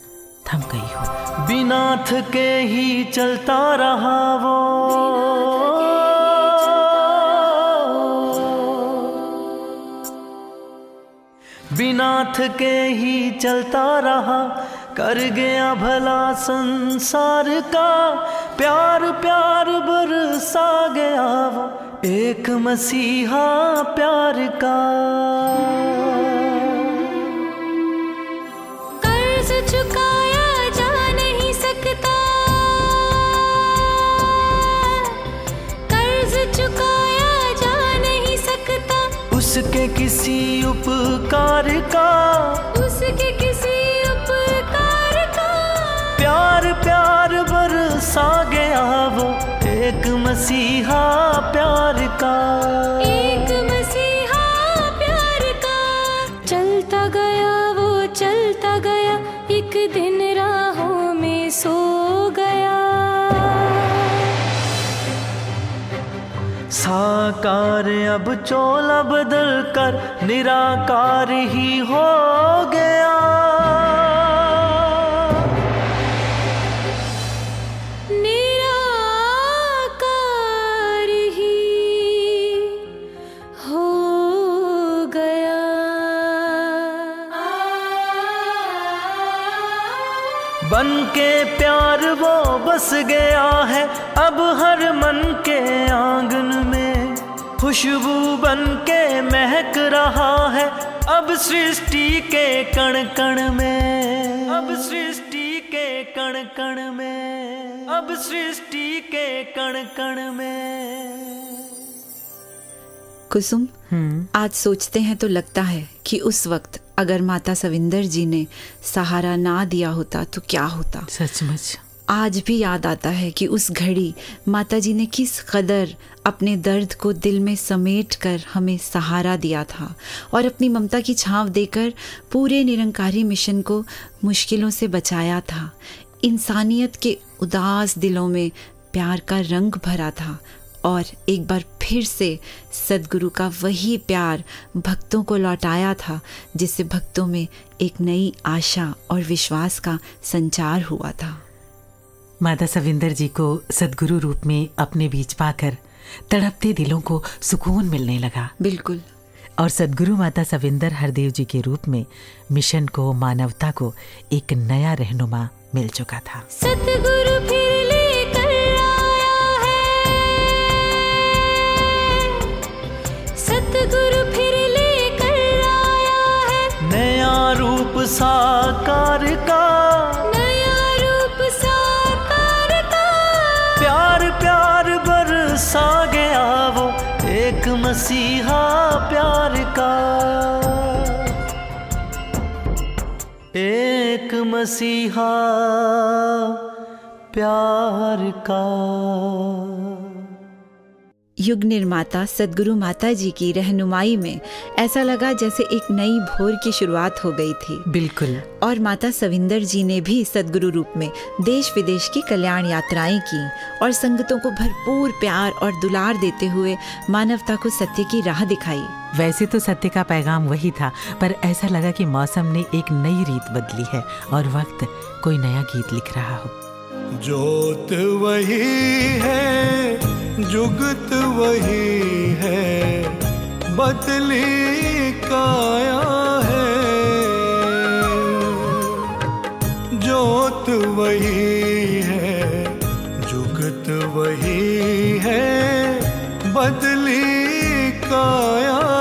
थम गई हो। बिना थके ही चलता रहा वो। बिना के ही चलता रहा, कर गया भला संसार का। प्यार प्यार बरसा गया वो, एक मसीहा प्यार का। उसके किसी उपकार का उसके किसी उपकार का। प्यार प्यार बरसा गया वो एक मसीहा प्यार का। साकार अब चोला बदल कर निराकार ही हो गया। निराकार ही हो गया। बन के प्यार वो बस गया है अब हर मन के आँगन में। खुशबू बन के महक रहा है। अब सृष्टि के कण कण में। अब सृष्टि के कण कण में। अब सृष्टि के कण कण में। कुसुम आज सोचते हैं तो लगता है कि उस वक्त अगर माता सविंदर जी ने सहारा ना दिया होता तो क्या होता? सचमुच। आज भी याद आता है कि उस घड़ी माता जी ने किस कदर अपने दर्द को दिल में समेट कर हमें सहारा दिया था और अपनी ममता की छांव देकर पूरे निरंकारी मिशन को मुश्किलों से बचाया था। इंसानियत के उदास दिलों में प्यार का रंग भरा था और एक बार फिर से सदगुरु का वही प्यार भक्तों को लौटाया था, जिससे भक्तों में एक नई आशा और विश्वास का संचार हुआ था। माता सविंदर जी को सदगुरु रूप में अपने बीच पाकर तड़पते दिलों को सुकून मिलने लगा। बिल्कुल। और सदगुरु माता सविंदर हरदेव जी के रूप में मिशन को मानवता को एक नया रहनुमा मिल चुका था। सतगुरु फिर लेकर आया है। सतगुरु फिर लेकर आया है। नया रूप साकार का एक मसीहा प्यार का। एक मसीहा प्यार का। युग निर्माता सदगुरु माता जी की रहनुमाई में ऐसा लगा जैसे एक नई भोर की शुरुआत हो गई थी। बिल्कुल। और माता सविंदर जी ने भी सदगुरु रूप में देश विदेश की कल्याण यात्राएँ की और संगतों को भरपूर प्यार और दुलार देते हुए मानवता को सत्य की राह दिखाई। वैसे तो सत्य का पैगाम वही था पर ऐसा लगा कि मौसम ने एक नई रीत बदली है और वक्त कोई नया गीत लिख रहा हो। जोत वही है जुगत वही है बदली काया है। जोत वही है जुगत वही है बदली काया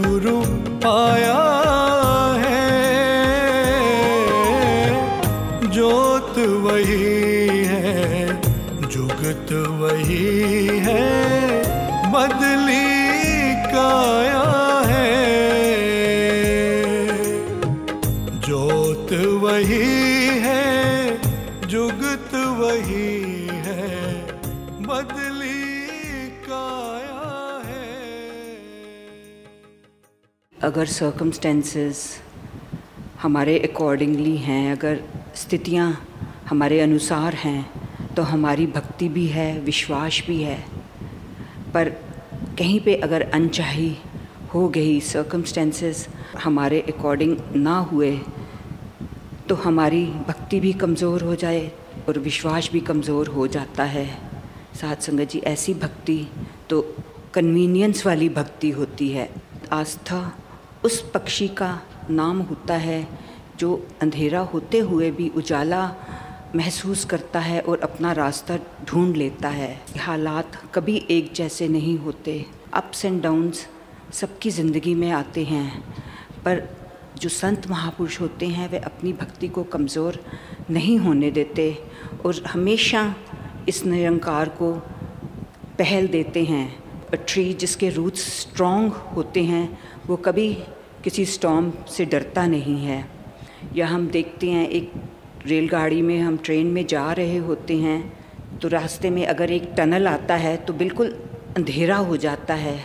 सतगुरु पाया अगर सर्कमस्टेंसेस हमारे अकॉर्डिंगली हैं, अगर स्थितियाँ हमारे अनुसार हैं तो हमारी भक्ति भी है, विश्वास भी है। पर कहीं पे अगर अनचाही हो गई सर्कमस्टेंसेस हमारे अकॉर्डिंग ना हुए तो हमारी भक्ति भी कमज़ोर हो जाए और विश्वास भी कमज़ोर हो जाता है। साथ संगत जी, ऐसी भक्ति तो कन्वीनियंस वाली भक्ति होती है। आस्था उस पक्षी का नाम होता है, जो अंधेरा होते हुए भी उजाला महसूस करता है और अपना रास्ता ढूंढ लेता है। हालात कभी एक जैसे नहीं होते। अप्स एंड डाउन्स सबकी ज़िंदगी में आते हैं, पर जो संत महापुरुष होते हैं, वे अपनी भक्ति को कमज़ोर नहीं होने देते और हमेशा इस निरंकार को पहल देते हैं। ट्री जिसके रूट्स स्ट्रॉन्ग होते हैं वो कभी किसी स्टॉम से डरता नहीं है। या हम देखते हैं, एक रेलगाड़ी में हम ट्रेन में जा रहे होते हैं तो रास्ते में अगर एक टनल आता है तो बिल्कुल अंधेरा हो जाता है।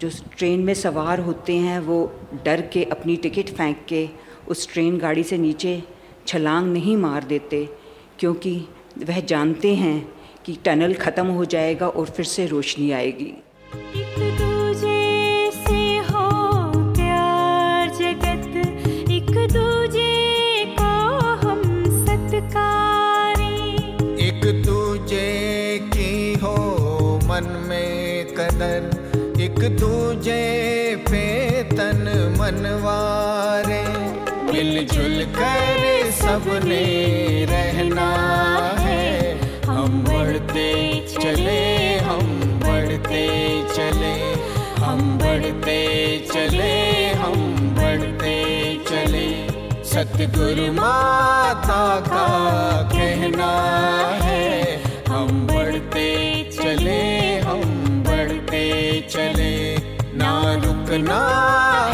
जो ट्रेन में सवार होते हैं, वो डर के अपनी टिकट फेंक के उस ट्रेन गाड़ी से नीचे छलांग नहीं मार देते, क्योंकि वह जानते हैं कि टनल ख़त्म हो जाएगा और फिर से रोशनी आएगी। सबने रहना है। हम बढ़ते चले, हम बढ़ते चले। हम बढ़ते चले, हम बढ़ते चले। सतगुरु माता का कहना है, हम बढ़ते चले, हम बढ़ते चले। ना रुकना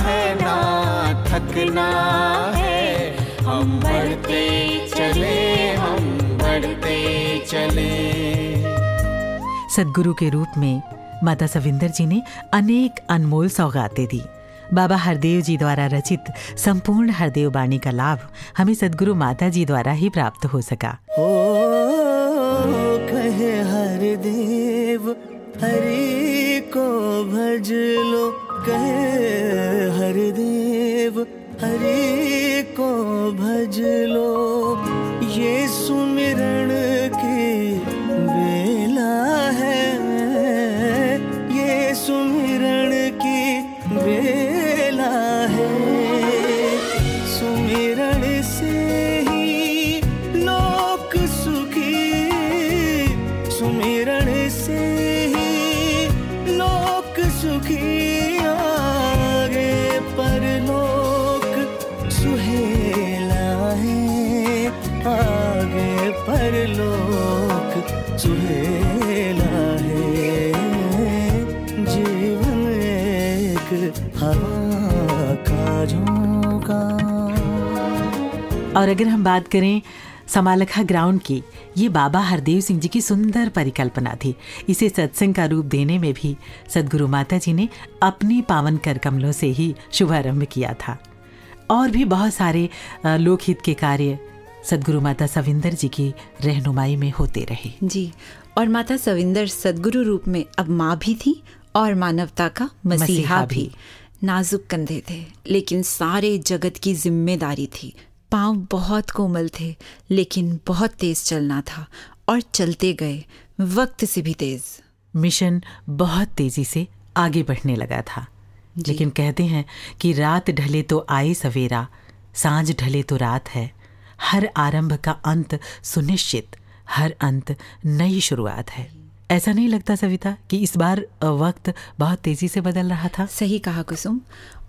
है, ना थकना है। हम बढ़ते चले हम बढ़ते चले। सदगुरु के रूप में माता सविंदर जी ने अनेक अनमोल सौगातें दी। बाबा हरदेव जी द्वारा रचित संपूर्ण हरदेव बाणी का लाभ हमें सदगुरु माता जी द्वारा ही प्राप्त हो सका। ओ कहे हर देव हरि को भज लो। कहे हर देव हरि को भज लो। और अगर हम बात करें समालखा ग्राउंड की ये बाबा हरदेव सिंह जी की सुंदर परिकल्पना थी। इसे सत्संग का रूप देने में भी सदगुरु माता जी ने अपनी पावन कर कमलों से ही शुभारंभ किया था। और भी बहुत सारे लोकहित के कार्य सदगुरु माता सविंदर जी की रहनुमाई में होते रहे। जी और माता सविंदर सदगुरु रूप में अब माँ भी थी और मानवता का मसीहा मसीहा भी। भी। नाजुक कंधे थे लेकिन सारे जगत की ज़िम्मेदारी थी। पाँव बहुत कोमल थे लेकिन बहुत तेज चलना था और चलते गए वक्त से भी तेज। मिशन बहुत तेज़ी से आगे बढ़ने लगा था। लेकिन कहते हैं कि रात ढले तो आए सवेरा साँझ ढले तो रात है। हर आरंभ का अंत सुनिश्चित हर अंत नई शुरुआत है। ऐसा नहीं लगता सविता कि इस बार वक्त बहुत तेज़ी से बदल रहा था? सही कहा कुसुम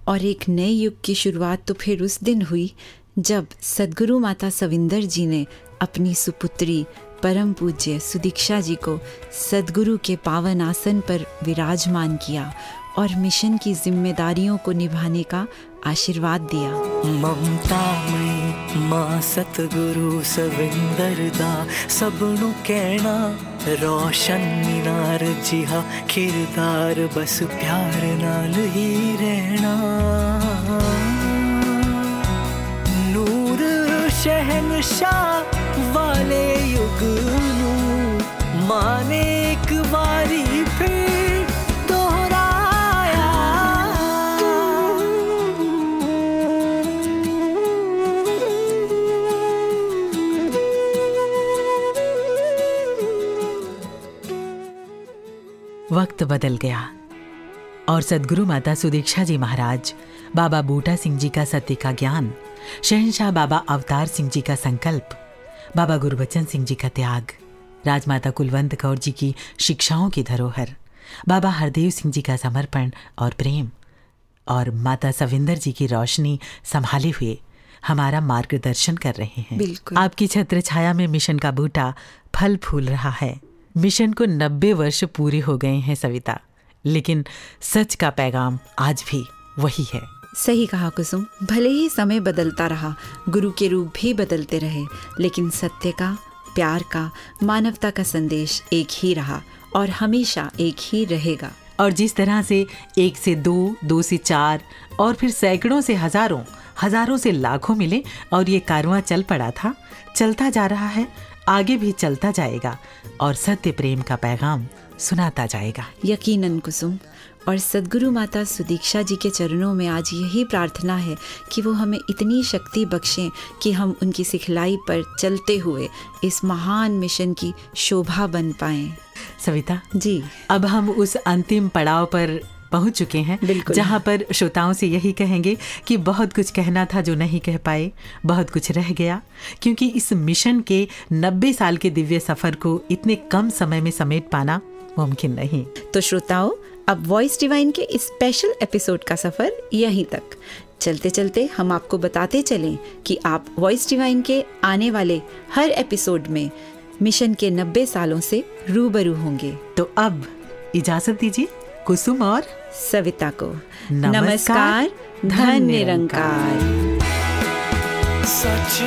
और एक नए युग की शुरुआत तो फिर उस दिन हुई जब सदगुरु माता सविंदर जी ने अपनी सुपुत्री परम पूज्य सुदीक्षा जी को सदगुरु के पावन आसन पर विराजमान किया और मिशन की जिम्मेदारियों को निभाने का आशीर्वाद दिया। ममता में माँ सतगुरु सविंदर दा, सबनु कहना, रोशन मीनार जिहा, किरदार बस प्यार नाल ही रहना। शहनशाह वाले युग माने एक वारी फिर दोहराया। वक्त बदल गया और सदगुरु माता सुदीक्षा जी महाराज, बाबा बूटा सिंह जी का सत्य का ज्ञान शहनशाह बाबा अवतार सिंह जी का संकल्प बाबा गुरुबचन सिंह जी का त्याग राजमाता कुलवंत कौर जी की शिक्षाओं की धरोहर बाबा हरदेव सिंह जी का समर्पण और प्रेम और माता सविंदर जी की रोशनी संभाले हुए हमारा मार्गदर्शन कर रहे हैं। बिल्कुल। आपकी छत्र छाया में मिशन का बूटा फल फूल रहा है। मिशन को नब्बे वर्ष पूरे हो गए हैं सविता लेकिन सच का पैगाम आज भी वही है। सही कहा कुसुम भले ही समय बदलता रहा गुरु के रूप भी बदलते रहे लेकिन सत्य का प्यार का मानवता का संदेश एक ही रहा और हमेशा एक ही रहेगा। और जिस तरह से एक से दो दो से चार और फिर सैकड़ों से हज़ारों हज़ारों से लाखों मिले और ये कारवां चल पड़ा था चलता जा रहा है आगे भी चलता जाएगा और सत्य प्रेम का पैगाम सुनाता जाएगा। यकीनन कुसुम और सदगुरु माता सुदीक्षा जी के चरणों में आज यही प्रार्थना है कि वो हमें इतनी शक्ति बख्शें कि हम उनकी सिखलाई पर चलते हुए इस महान मिशन की शोभा बन पाएँ। सविता जी। अब हम उस अंतिम पड़ाव पर पहुँच चुके हैं। जहाँ पर श्रोताओं से यही कहेंगे कि बहुत कुछ कहना था जो नहीं कह पाए बहुत कुछ रह गया क्योंकि इस मिशन के 90 साल के दिव्य सफ़र को इतने कम समय में समेट पाना मुमकिन नहीं। तो श्रोताओं अब वॉइस डिवाइन के इस स्पेशल एपिसोड का सफ़र यहीं तक। चलते चलते हम आपको बताते चलें कि आप वॉइस डिवाइन के आने वाले हर एपिसोड में मिशन के 90 सालों से रूबरू होंगे। तो अब इजाज़त दीजिए कुसुम और सविता को। नमस्कार, नमस्कार धन। निरंकार सच